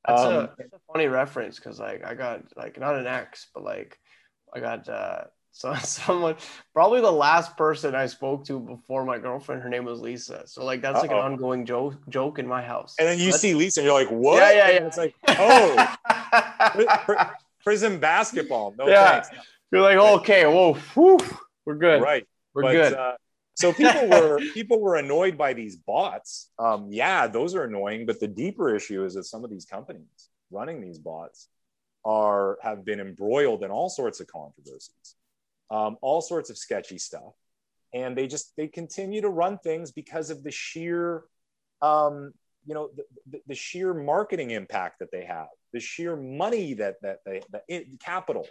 That's, um, a, that's a funny reference because like I got like not an ex, but like I got uh, so someone probably the last person I spoke to before my girlfriend. Her name was Lisa. So like that's Uh-oh. like an ongoing joke joke in my house. And then you see Lisa, and you're like, "What?" Yeah, yeah, yeah. And it's like, oh, prison basketball. No yeah. thanks. You're like, oh, okay, whoa, whew, we're good. Right. We're but, good. Uh, so people were people were annoyed by these bots. Um, yeah, those are annoying. But the deeper issue is that some of these companies running these bots are have been embroiled in all sorts of controversies, um, all sorts of sketchy stuff, and they just they continue to run things because of the sheer, um, you know, the, the, the, sheer marketing impact that they have, the sheer money that that they the capital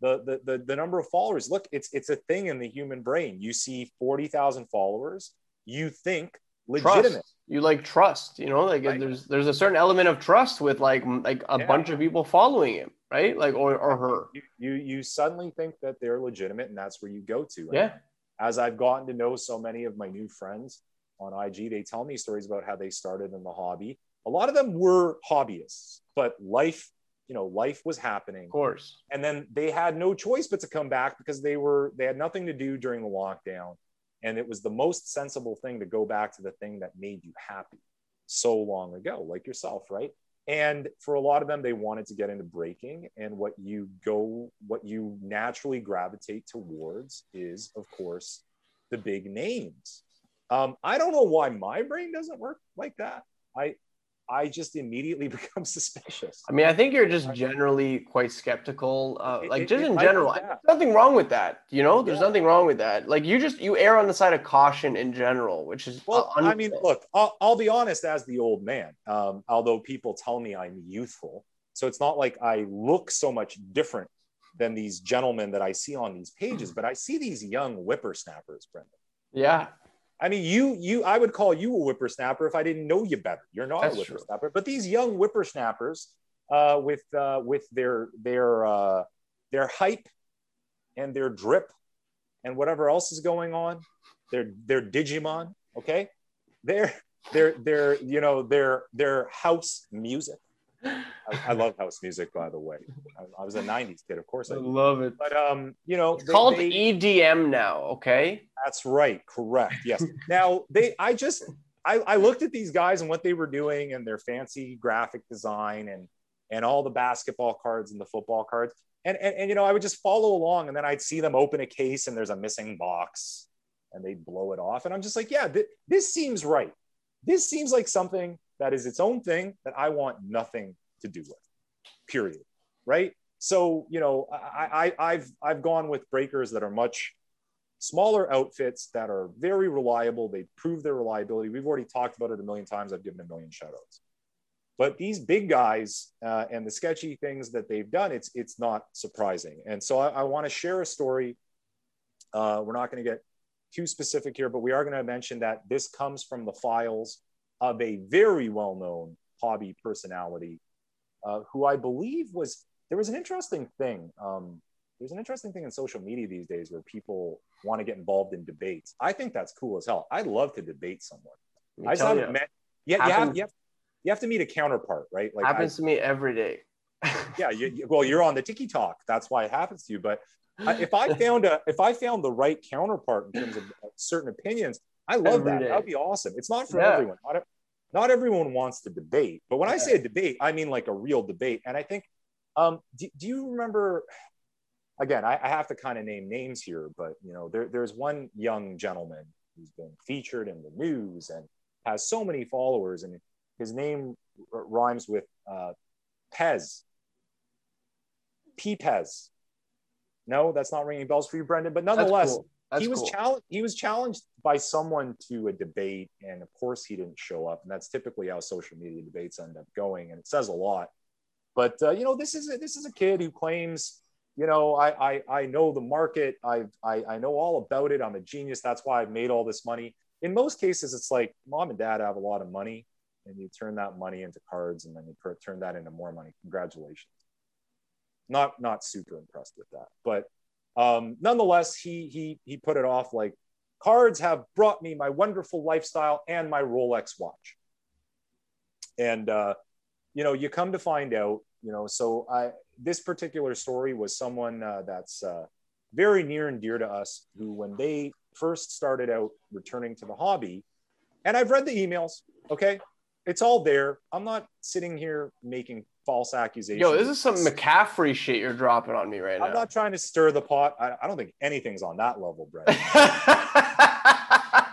the, the, the, the number of followers. Look, it's, it's a thing in the human brain. You see 40,000 followers, you think legitimate. Trust. You like trust, you know, like right. there's, there's a certain element of trust with like, like a yeah. bunch of people following him, right? Like, or, or her. You, you, you suddenly think that they're legitimate and that's where you go to. And yeah. As I've gotten to know so many of my new friends on IG, they tell me stories about how they started in the hobby. A lot of them were hobbyists, but life you know life was happening of course and then they had no choice but to come back because they were they had nothing to do during the lockdown and it was the most sensible thing to go back to the thing that made you happy so long ago like yourself right and for a lot of them they wanted to get into breaking. And what you go what you naturally gravitate towards is of course the big names. Um, i don't know why my brain doesn't work like that. I I just immediately become suspicious. I mean, I think you're just generally quite skeptical. Uh, like it, just it, in general, there's nothing wrong with that. You know, there's yeah. nothing wrong with that. Like you just you err on the side of caution in general, which is well. Uh, I mean, look, I'll, I'll, be honest. As the old man, um, although people tell me I'm youthful, so it's not like I look so much different than these gentlemen that I see on these pages, but I see these young whippersnappers, Brendan. Yeah, I mean, you you I would call you a whippersnapper if I didn't know you better. You're not That's a whippersnapper, true. but these young whippersnappers uh, with uh, with their their uh, their hype and their drip and whatever else is going on, their their Digimon, okay, their their their you know their their house music I, I, love house music, by the way. I, I, was a '90s kid, of course. I, I love it. But um, you know, it's they, called they, EDM now. Okay. That's right. Correct. Yes. now they, I just, I, I looked at these guys and what they were doing and their fancy graphic design and and all the basketball cards and the football cards. And, and, and you know, I would just follow along and then I'd see them open a case and there's a missing box and they'd blow it off. And I'm just like, yeah, th- this seems right. This seems like something that is its own thing that I want nothing to do with. Period. Right. So you know, I, I I've I've gone with breakers that are much smaller outfits that are very reliable. They prove their reliability. We've already talked about it a million times. I've given a million shout outs. But these big guys uh, and the sketchy things that they've done, it's it's not surprising. And so I, I want to share a story. Uh, we're not going to get too specific here, but we are going to mention that this comes from the files of a very well known hobby personality uh, who I believe was there was an interesting thing. Um, there's an interesting thing in social media these days where people want to get involved in debates. I think that's cool as hell. I'd love to debate someone. I just haven't you, met. Yeah, you, have, you, have, you have to meet a counterpart, right? Like happens I, to me every day. yeah, you, well, you're on the Tiki Talk. That's why it happens to you. But if I found a, if I found the right counterpart in terms of certain opinions, I love Every that. Day. That'd be awesome. It's not for yeah. everyone. Not, not, everyone wants to debate, but when yeah. I say a debate, I mean like a real debate. And I think, um, do, do you remember? Again, I, I have to kind of name names here, but you know, there, there's one young gentleman who's been featured in the news and has so many followers, and his name r- rhymes with uh, Pez. P Pez. No, that's not ringing bells for you, Brendan. But nonetheless, cool. That's he was cool. challenged. He was challenged by someone to a debate, and of course, he didn't show up. And that's typically how social media debates end up going, and it says a lot. But uh, you know, this is a, this is a kid who claims, you know, I, I, I know the market. I, I, I know all about it. I'm a genius. That's why I've made all this money. In most cases, it's like mom and dad have a lot of money and you turn that money into cards and then you turn that into more money. Congratulations. Not, not super impressed with that, but um, nonetheless, he, he, he put it off like cards have brought me my wonderful lifestyle and my Rolex watch. And, uh, you know, you come to find out, you know, so I, this particular story was someone uh, that's uh, very near and dear to us who, when they first started out returning to the hobby, and I've read the emails, okay? It's all there. I'm not sitting here making false accusations. Yo, this is some McCaffrey shit you're dropping on me right now. I'm not trying to stir the pot. I, I don't think anything's on that level, Brett.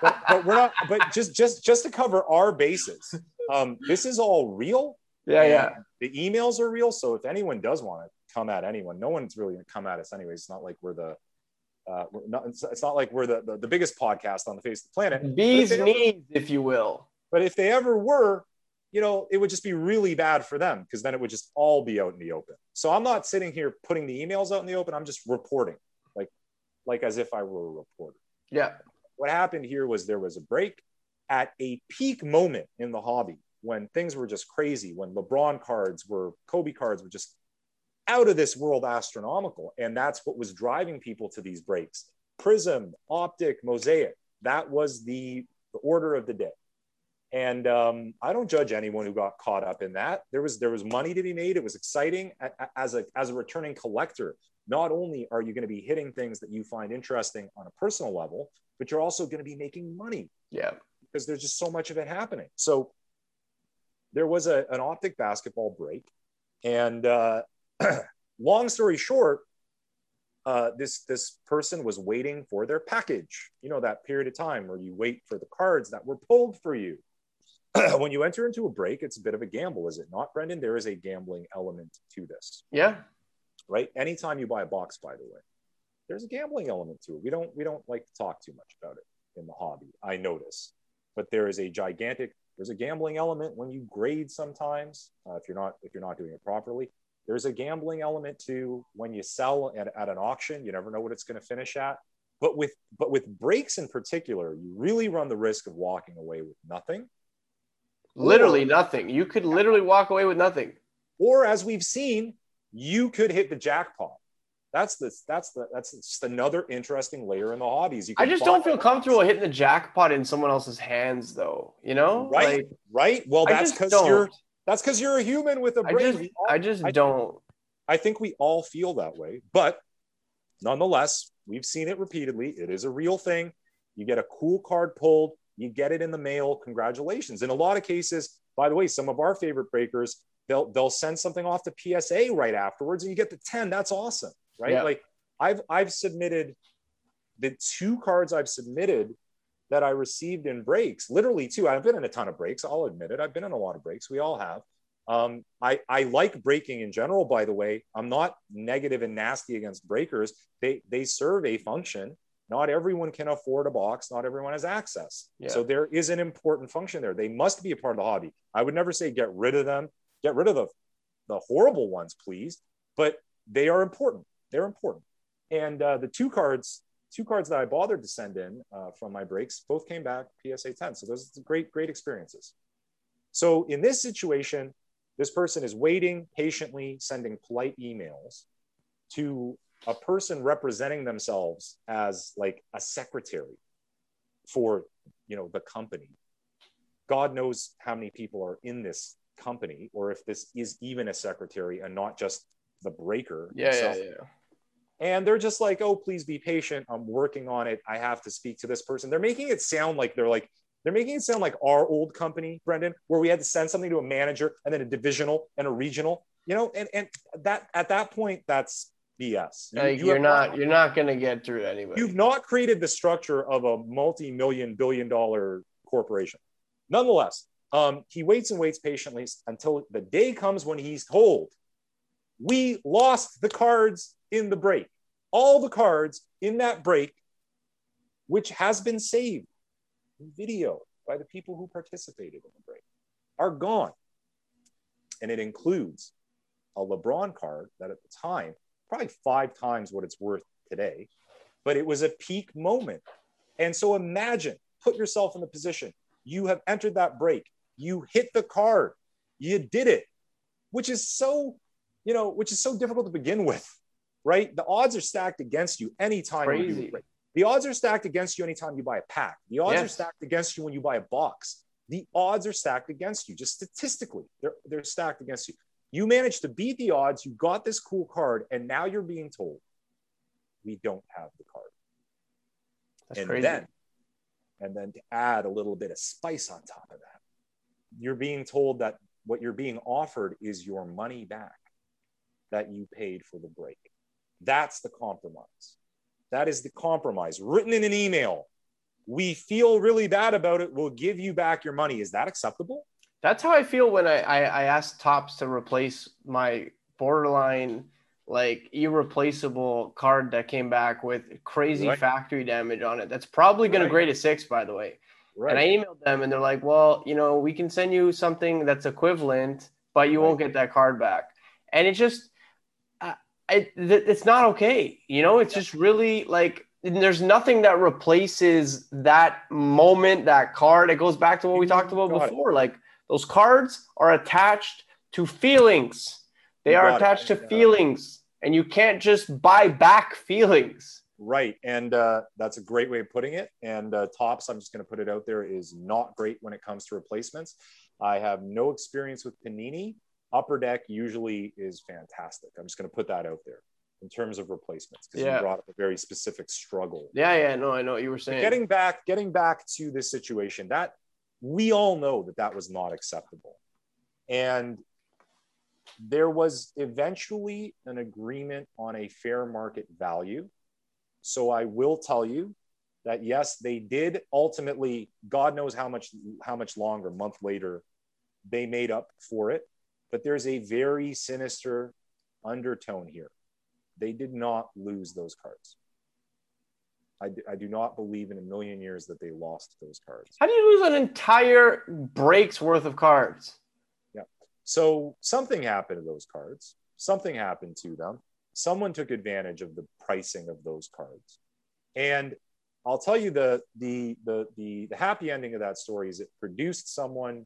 but, but, we're not. But just just just to cover our bases, um, this is all real. Yeah, yeah. The emails are real. So if anyone does want to come at anyone, no one's really going to come at us anyways. It's not like we're the uh, we're not, it's, it's, not like we're the, the, the, biggest podcast on the face of the planet. Bees knees, if you will. But if they ever were, you know, it would just be really bad for them because then it would just all be out in the open. So I'm not sitting here putting the emails out in the open. I'm just reporting, like, like as if I were a reporter. Yeah. What happened here was there was a break at a peak moment in the hobby when things were just crazy, when LeBron cards were, Kobe cards were just out of this world astronomical. And that's what was driving people to these breaks. Prizm, Optic, Mosaic, that was the, the order of the day. And um, I don't judge anyone who got caught up in that. There was there was money to be made. It was exciting as a as a returning collector. Not only are you going to be hitting things that you find interesting on a personal level, but you're also going to be making money. Yeah, because there's just so much of it happening. So there was a, an optic basketball break. And uh, long story short, uh, this this person was waiting for their package. You know that period of time where you wait for the cards that were pulled for you. when you enter into a break, it's a bit of a gamble, is it not, Brendan? There is a gambling element to this. Yeah. Right. Anytime you buy a box, by the way, there's a gambling element to it. We don't we don't like to talk too much about it in the hobby. I notice, but there is a gigantic there's a gambling element when you grade sometimes uh, if you're not if you're not doing it properly. There's a gambling element to when you sell at, at an auction. You never know what it's going to finish at. But with but with breaks in particular, you really run the risk of walking away with nothing. Literally or, nothing. You could literally walk away with nothing. Or as we've seen, you could hit the jackpot. That's the that's the that's just another interesting layer in the hobbies. I just don't feel comfortable hitting the jackpot in someone else's hands, though. You know, right? Like, right. Well, that's because you're that's because you're a human with a brain. I just, all, I just I, don't. I think we all feel that way, but nonetheless, we've seen it repeatedly. It is a real thing. You get a cool card pulled, you get it in the mail. Congratulations. In a lot of cases, by the way, some of our favorite breakers, they'll they'll send something off to PSA right afterwards, and you get the ten. That's awesome right? Yeah. Like I've I've submitted the two cards I've submitted that I received in breaks, literally two. I've been in a ton of breaks. I'll admit it. I've been in a lot of breaks. We all have. Um, I, I like breaking in general, by the way. I'm not negative and nasty against breakers. They, they serve a function. Not everyone can afford a box. Not everyone has access. Yeah. So there is an important function there. They must be a part of the hobby. I would never say get rid of them. Get rid of the, the horrible ones, please. But they are important they're important. And uh, the two cards, two cards that I bothered to send in uh, from my breaks, both came back PSA 10. So those are great, great experiences. So in this situation, this person is waiting patiently, sending polite emails to a person representing themselves as like a secretary for you know the company. God knows how many people are in this company or if this is even a secretary and not just the breaker yeah, yeah, yeah. And they're just like oh please be patient. I'm working on it. I have to speak to this person. They're making it sound like they're like they're making it sound like our old company brendan where we had to send something to a manager and then a divisional and a regional you know? And and that at that point that's bs you, like you are not you're not going to get through it anyway you've not created the structure of a multi-million billion dollar corporation nonetheless um, he waits and waits patiently until the day comes when he's told we lost the cards in the break. All the cards in that break, which has been saved in video by the people who participated in the break, are gone. And it includes a LeBron card that at the time probably five times what it's worth today, but it was a peak moment. And so imagine, put yourself in the position. You have entered that break. You hit the card. You did it, which is so, you know, which is so difficult to begin with, right? The odds are stacked against you anytime Crazy. you do it. The odds are stacked against you anytime you buy a pack. The odds Yes. are stacked against you when you buy a box. The odds are stacked against you, just statistically, they're, they're stacked against you. You managed to beat the odds, you got this cool card, and now you're being told, we don't have the card. That's and crazy. then, and then to add a little bit of spice on top of that, you're being told that what you're being offered is your money back that you paid for the break. That's the compromise. That is the compromise written in an email. We feel really bad about it. We'll give you back your money. Is that acceptable? That's how I feel when I, I, I asked Topps to replace my borderline, like irreplaceable card that came back with crazy Right. factory damage on it. That's probably going Right. to grade a six, by the way. Right. And I emailed them and they're like, well, you know, we can send you something that's equivalent, but you won't get that card back. And it just, uh, it, th- it's not okay. You know, it's just really like, there's nothing that replaces that moment, that card. It goes back to what we talked about got it. before. Like those cards are attached to feelings. They You are got it. attached to Yeah. feelings, and you can't just buy back feelings. Right. And uh, that's a great way of putting it. And uh, Topps, I'm just going to put it out there, is not great when it comes to replacements. I have no experience with Panini. Upper Deck usually is fantastic. I'm just going to put that out there in terms of replacements because Yeah. you brought up a very specific struggle. Yeah, yeah, no, I know what you were saying. Getting back, getting back to this situation, that we all know that that was not acceptable. And there was eventually an agreement on a fair market value. So I will tell you that yes, they did ultimately, God knows how much how much longer, month later, they made up for it. But there's a very sinister undertone here. They did not lose those cards. I, I do not believe in a million years that they lost those cards. How do you lose an entire break's worth of cards? Yeah. So something happened to those cards. Something happened to them. Someone took advantage of the pricing of those cards. And I'll tell you the the the the, the happy ending of that story is it produced someone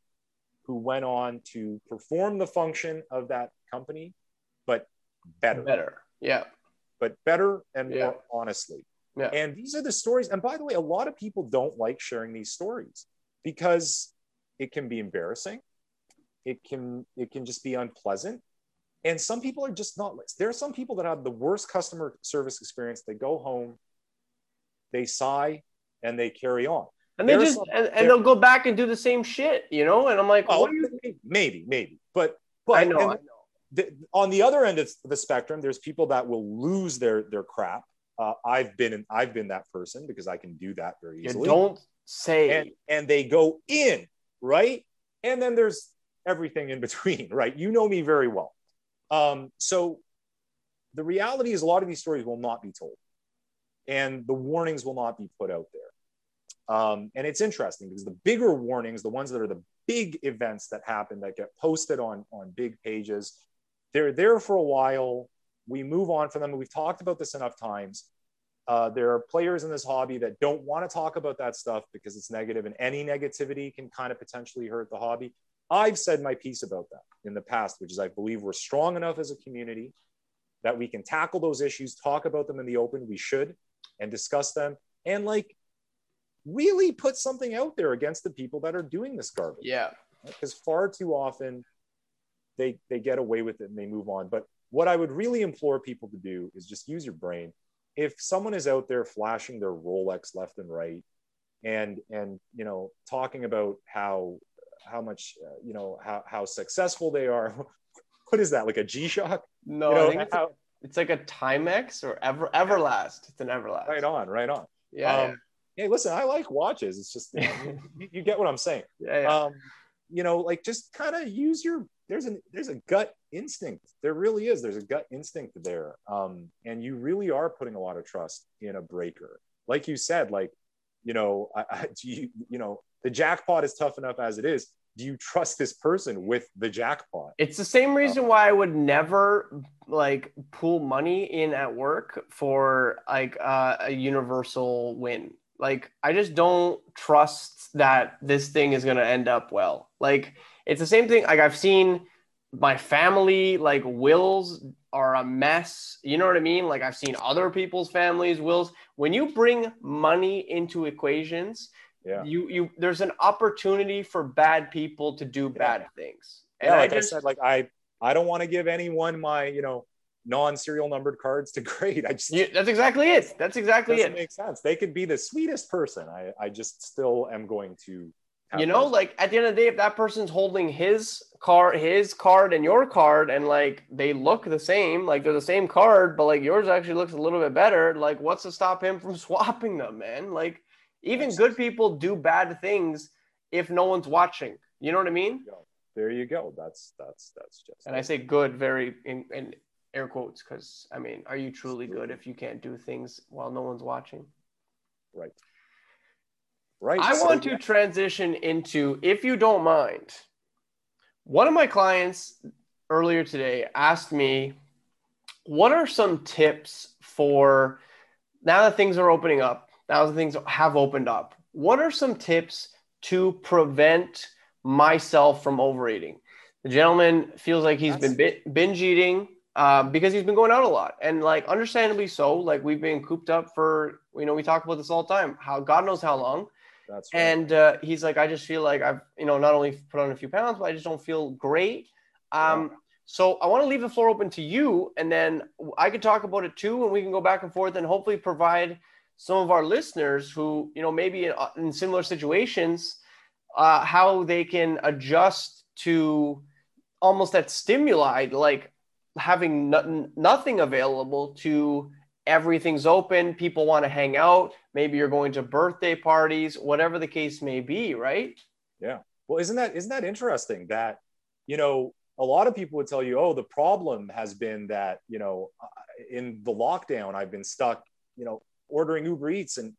who went on to perform the function of that company, but better, Better. Yeah. but better and Yeah. more honestly. Yeah. And these are the stories. And by the way, a lot of people don't like sharing these stories because it can be embarrassing. It can it can just be unpleasant. And some people are just not. There are some people that have the worst customer service experience. They go home, they sigh, and they carry on. And they just some- and, and they'll go back and do the same shit, you know? And I'm like, Oh, you maybe, maybe, but but I know, I know. the, on the other end of the spectrum, there's people that will lose their their crap. Uh, I've been in, I've been that person because I can do that very You easily. don't say and and they go in right? And then there's everything in between right? You know me very well. Um, so the reality is a lot of these stories will not be told. And the warnings will not be put out there. Um, and it's interesting because the bigger warnings the ones that are the big events that happen that get posted on on big pages they're there for a while we move on from them we've talked about this enough times uh, there are players in this hobby that don't want to talk about that stuff because it's negative, and any negativity can kind of potentially hurt the hobby. I've said my piece about that in the past, which is I believe we're strong enough as a community that we can tackle those issues, talk about them in the open. We should, and discuss them, and like really put something out there against the people that are doing this garbage Yeah. because far too often they they get away with it and they move on but what i would really implore people to do is just use your brain if someone is out there flashing their rolex left and right and and you know talking about how how much uh, you know how, how successful they are what is that like a g-shock No, you know I think it's, how, it's like a Timex or Ever Everlast. It's an Everlast. right on right on Yeah. um, hey listen i like watches it's just you, know, you, you get what i'm saying yeah. Yeah. yeah. um, you know, like just kind of use your there's an there's a gut instinct. There really is. There's a gut instinct there, um, and you really are putting a lot of trust in a breaker. Like you said, like you know, I, I, do you you know, the jackpot is tough enough as it is. do you trust this person with the jackpot? It's the same reason why I would never like pool money in at work for like uh, a universal win. Like I just don't trust that this thing is going to end up well. Like it's the same thing like I've seen my family like wills are a mess. You know what I mean? Like I've seen other people's families wills. When you bring money into equations, Yeah. you you there's an opportunity for bad people to do bad things. And yeah, like I, just said, like I I don't want to give anyone my you know non-serial numbered cards to grade. I just that's exactly it. That's exactly it. Makes sense. They could be the sweetest person. I I just still am going to. You know like at the end of the day if that person's holding his card his card and your card and like they look the same like they're the same card but like yours actually looks a little bit better like what's to stop him from swapping them man like even Yes. good people do bad things if no one's watching you know what i mean there you go. That's that's that's just. and i say good very in, in air quotes because i mean are you truly good if you can't do things while no one's watching right. Right. I So, want to transition into, if you don't mind, one of my clients earlier today asked me, what are some tips for now that things are opening up, now that things have opened up, what are some tips to prevent myself from overeating? The gentleman feels like he's been binge eating uh, because he's been going out a lot, and like understandably so. Like we've been cooped up for, you know, we talk about this all the time. How God knows how long. That's right. And uh, he's like, I just feel like I've, you know, not only put on a few pounds, but I just don't feel great. Um, So I want to leave the floor open to you, and then I could talk about it too, and we can go back and forth, and hopefully provide some of our listeners who, you know, maybe in, in similar situations, uh, how they can adjust to almost that stimuli, like having no- nothing available to everything's open people want to hang out maybe you're going to birthday parties whatever the case may be right Yeah. Well, isn't that isn't that interesting that you know a lot of people would tell you, oh, the problem has been that you know uh, in the lockdown I've been stuck, you know, ordering Uber Eats and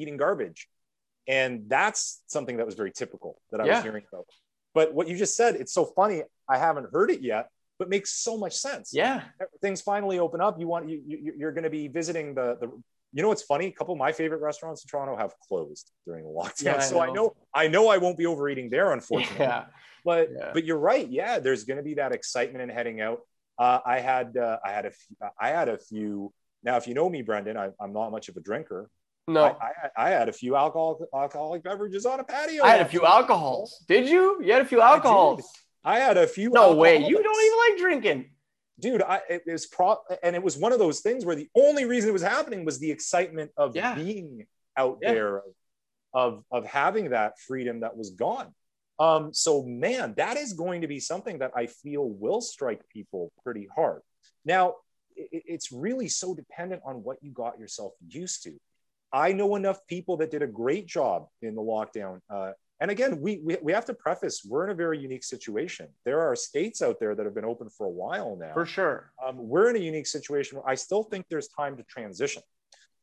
eating garbage, and that's something that was very typical that I Yeah. was hearing about. But what you just said, it's so funny. I haven't heard it yet, but makes so much sense. yeah things finally open up. You want you, you you're going to be visiting the the. You know what's funny? A couple of my favorite restaurants in Toronto have closed during the lockdown, Yeah, I so I know. I know I won't be overeating there, unfortunately. yeah But Yeah. but you're right. Yeah, there's going to be that excitement in heading out. Uh, I had uh, I had a few, I had a few. Now, if you know me, Brendan, I, I'm not much of a drinker. no I, I, I had a few alcohol alcoholic beverages on a patio. I had a few alcohols did you you had a few alcohols I had a few. no way you don't even like drinking dude I, it was pro and it was one of those things where the only reason it was happening was the excitement of Yeah. being out Yeah. there of of having that freedom that was gone um so man that is going to be something that i feel will strike people pretty hard now it, it's really so dependent on what you got yourself used to i know enough people that did a great job in the lockdown uh, and again we, we we have to preface we're in a very unique situation. There are states out there that have been open for a while now. For sure. Um, we're in a unique situation. Where I still think there's time to transition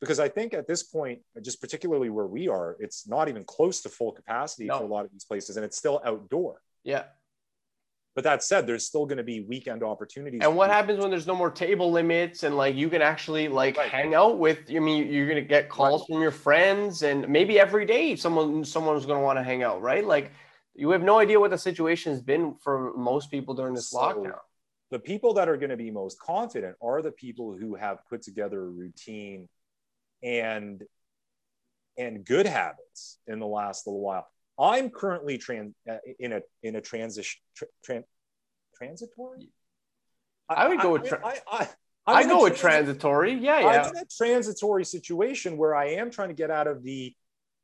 because I think at this point, just particularly where we are, it's not even close to full capacity No. for a lot of these places, and it's still outdoor. yeah But that said, there's still going to be weekend opportunities. and what happens when there's no more table limits and like you can actually like Right. hang out with i mean you're gonna get calls from your friends and maybe every day someone someone's gonna want to hang out right like you have no idea what the situation has been for most people during this So- lockdown The people that are going to be most confident are the people who have put together a routine and and good habits in the last little while. I'm currently trans uh, in a in a transition tra- tran- transitory. I would go with tra- I, I, i I'm go with transi- transitory yeah I'm yeah in a transitory situation where I am trying to get out of the.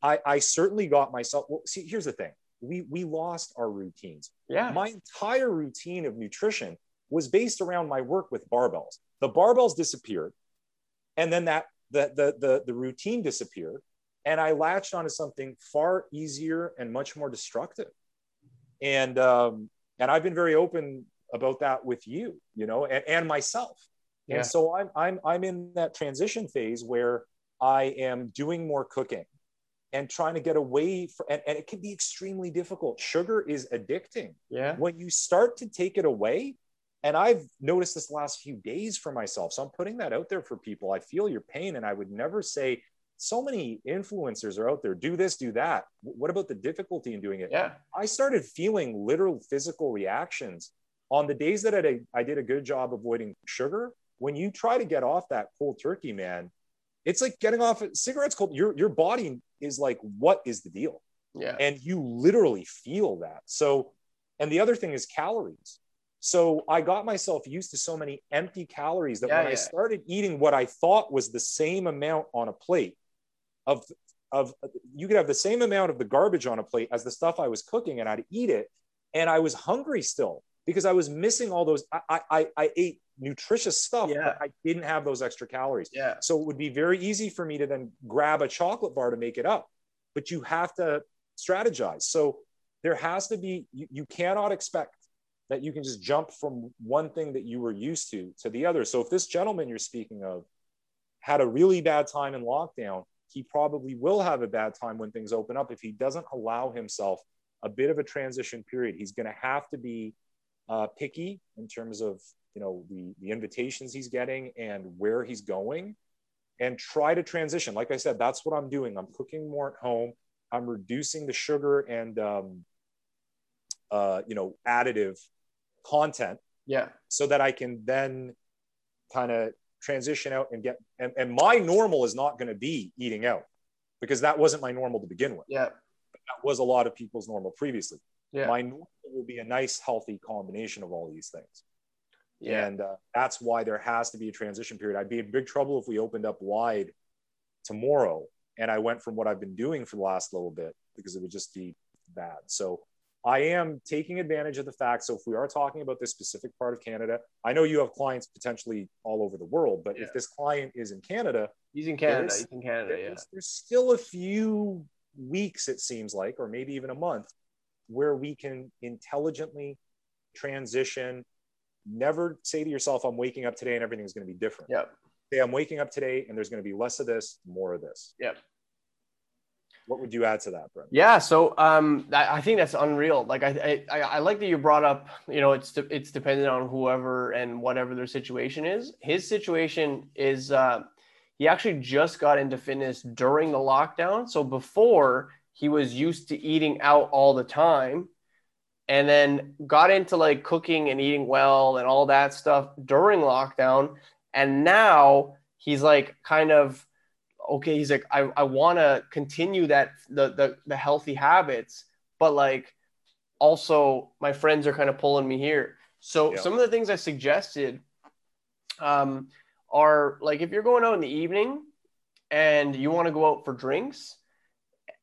I, I certainly got myself. Well, see, here's the thing: we we lost our routines. yeah My entire routine of nutrition was based around my work with barbells. The barbells disappeared, and then that the the the, the routine disappeared, and I latched onto something far easier and much more destructive. And um, and I've been very open about that with you, you know, and, and myself. Yeah. And so I'm I'm I'm in that transition phase where I am doing more cooking. and trying to get away from, and, and it can be extremely difficult. Sugar is addicting. Yeah. When you start to take it away, and I've noticed this last few days for myself. So I'm putting that out there for people. I feel your pain, and I would never say so many influencers are out there do this, do that. What about the difficulty in doing it? Yeah. I started feeling literal physical reactions on the days that I, I did a good job avoiding sugar. When you try to get off that cold turkey, man, it's like getting off cigarettes cold. Your your body is like, what is the deal? Yeah. And you literally feel that. So, and the other thing is calories. So I got myself used to so many empty calories that Yeah, when yeah. I started eating what I thought was the same amount on a plate of of you could have the same amount of the garbage on a plate as the stuff I was cooking and I'd eat it and I was hungry still because I was missing all those I I, I ate nutritious stuff Yeah. but I didn't have those extra calories. Yeah. So it would be very easy for me to then grab a chocolate bar to make it up. But you have to strategize. So there has to be, you, you cannot expect that you can just jump from one thing that you were used to to the other. So if this gentleman you're speaking of had a really bad time in lockdown, he probably will have a bad time when things open up if he doesn't allow himself a bit of a transition period. He's going to have to be uh, picky in terms of you know the the invitations he's getting and where he's going and try to transition like i said that's what i'm doing i'm cooking more at home i'm reducing the sugar and um, uh, you know additive content Yeah. so that i can then kind of transition out and get and, and my normal is not going to be eating out because that wasn't my normal to begin with Yeah. that was a lot of people's normal previously Yeah. my normal will be a nice healthy combination of all these things Yeah. and uh, that's why there has to be a transition period. I'd be in big trouble if we opened up wide tomorrow and I went from what I've been doing for the last little bit because it would just be bad. So I am taking advantage of the fact. So if we are talking about this specific part of Canada, I know you have clients potentially all over the world, but Yeah. if this client is in Canada, He's in Canada. There's- He's in Canada. Yeah. there's, there's still a few weeks, it seems like, or maybe even a month, where we can intelligently transition. Never say to yourself, I'm waking up today and everything's going to be different. Yep. Say, I'm waking up today and there's going to be less of this, more of this. Yep. What would you add to that, Brent? Yeah, so um, I, I think that's unreal. Like I, I, I like that you brought up. You know, it's de- it's dependent on whoever and whatever their situation is. His situation is uh, he actually just got into fitness during the lockdown. So before he was used to eating out all the time, and then got into like cooking and eating well and all that stuff during lockdown, and now he's like kind of okay he's like i, I want to continue that the, the the healthy habits but like also my friends are kind of pulling me here. So Yeah. some of the things i suggested um, are like if you're going out in the evening and you want to go out for drinks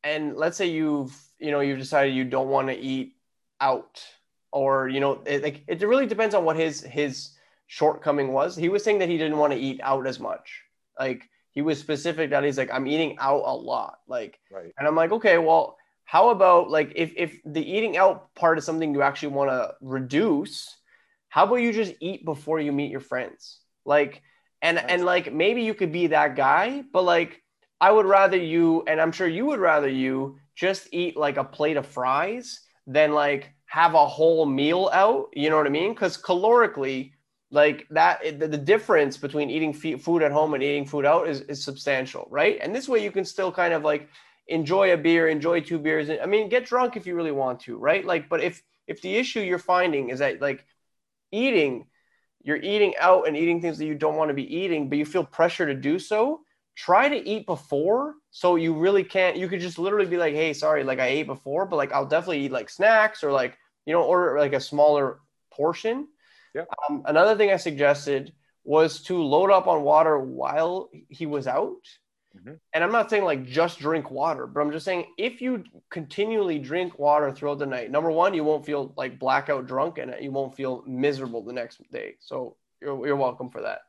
and let's say you've you know you've decided you don't want to eat out or you know it, like it really depends on what his his shortcoming was. He was saying that he didn't want to eat out as much. Like he was specific that he's like i'm eating out a lot like Right. and i'm like okay well how about like if if the eating out part is something you actually want to reduce how about you just eat before you meet your friends like and Nice. and like maybe you could be that guy but like i would rather you and i'm sure you would rather you just eat like a plate of fries than like have a whole meal out you know what i mean because calorically like that the, the difference between eating food at home and eating food out is, is substantial right? And this way you can still kind of like enjoy a beer enjoy two beers i mean get drunk if you really want to right? Like but if if the issue you're finding is that like eating you're eating out and eating things that you don't want to be eating but you feel pressure to do so try to eat before so you really can't you could just literally be like hey sorry like i ate before but like i'll definitely eat like snacks or like you know order like a smaller portion Yeah. um, another thing i suggested was to load up on water while he was out Mhm. and i'm not saying like just drink water but i'm just saying if you continually drink water throughout the night number one you won't feel like blackout drunk and you won't feel miserable the next day so you're, you're welcome for that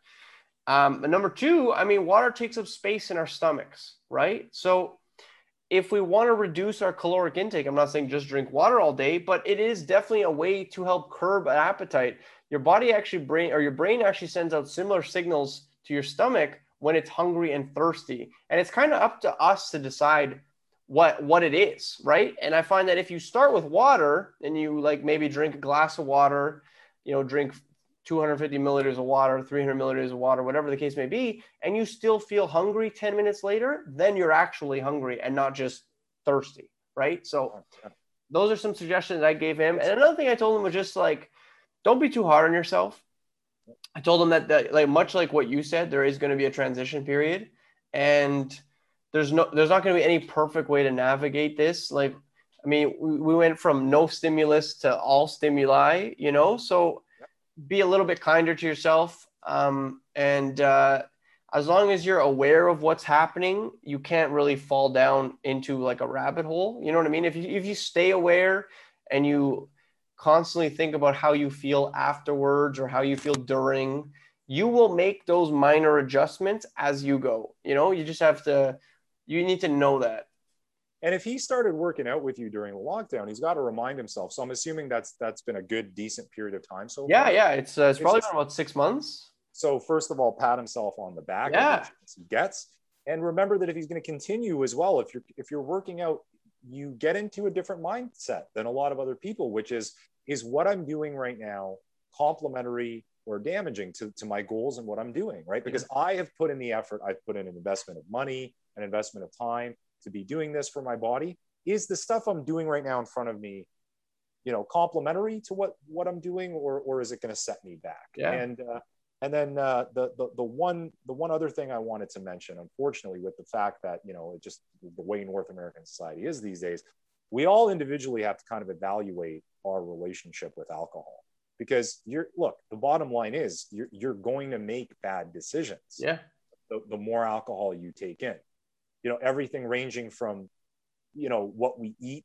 um, and number two, I mean, water takes up space in our stomachs, right? So if we want to reduce our caloric intake, I'm not saying just drink water all day, but it is definitely a way to help curb appetite. Your body actually brain or your brain actually sends out similar signals to your stomach when it's hungry and thirsty. And it's kind of up to us to decide what what it is, right? And I find that if you start with water and you like maybe drink a glass of water, you know, drink 250 milliliters of water, 300 milliliters of water, whatever the case may be, and you still feel hungry 10 minutes later, then you're actually hungry and not just thirsty, right? So those are some suggestions I gave him. And another thing I told him was just like, don't be too hard on yourself. I told him that, that like much like what you said, there is going to be a transition period, and there's no there's not going to be any perfect way to navigate this. Like, I mean, we, we went from no stimulus to all stimuli, you know. So be a little bit kinder to yourself, um, and uh, as long as you're aware of what's happening, you can't really fall down into like a rabbit hole. You know what I mean? If you if you stay aware and you constantly think about how you feel afterwards or how you feel during, you will make those minor adjustments as you go. You know, you just have to you need to know that. And if he started working out with you during the lockdown, he's got to remind himself. So I'm assuming that's that's been a good, decent period of time. So yeah, yeah, it's uh, it's probably been about six months. So first of all, pat himself on the back. Yeah. He gets, and remember that if he's going to continue as well, if you're if you're working out, you get into a different mindset than a lot of other people, which is is what I'm doing right now complementary or damaging to, to my goals and what I'm doing, right? Because I have put in the effort, I've put in an investment of money, an investment of time to be doing this for my body. Is the stuff I'm doing right now in front of me, you know, complementary to what what I'm doing, or or is it going to set me back? Yeah. And uh, and then uh, the, the the one the one other thing I wanted to mention, unfortunately, with the fact that you know it just the way North American society is these days, we all individually have to kind of evaluate our relationship with alcohol. Because you're look the bottom line is you're, you're going to make bad decisions yeah. the, the more alcohol you take in. You know everything ranging from you know what we eat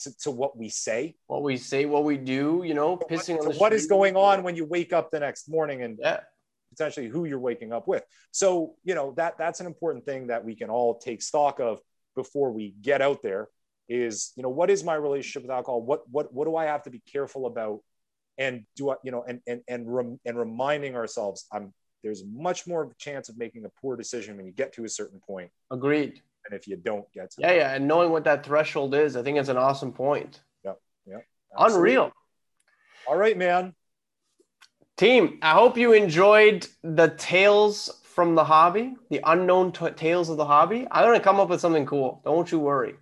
to, to what we say. What we say what we do you know pissing what, on the what is going on when you wake up the next morning and yeah. potentially who you're waking up with? So you know that that's an important thing that we can all take stock of before we get out there is you know what is my relationship with alcohol? What what what do i have to be careful about? And do i you know and and and, rem, and reminding ourselves i'm there's much more of a chance of making a poor decision when you get to a certain point. Agreed and if you don't get to yeah yeah and knowing what that threshold is i think it's an awesome point yeah yeah absolutely. unreal all right man team i hope you enjoyed the tales from the hobby the unknown t- tales of the hobby i'm to come up with something cool don't you worry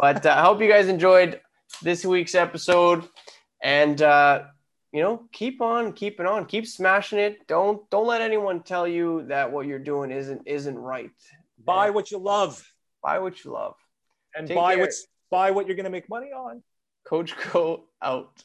but uh, I hope you guys enjoyed this week's episode, and uh, you know, keep on keeping on, keep smashing it. Don't don't let anyone tell you that what you're doing isn't isn't right. Buy what you love. Buy what you love, and Take buy care. what's buy what you're going to make money on. Coach Koe out.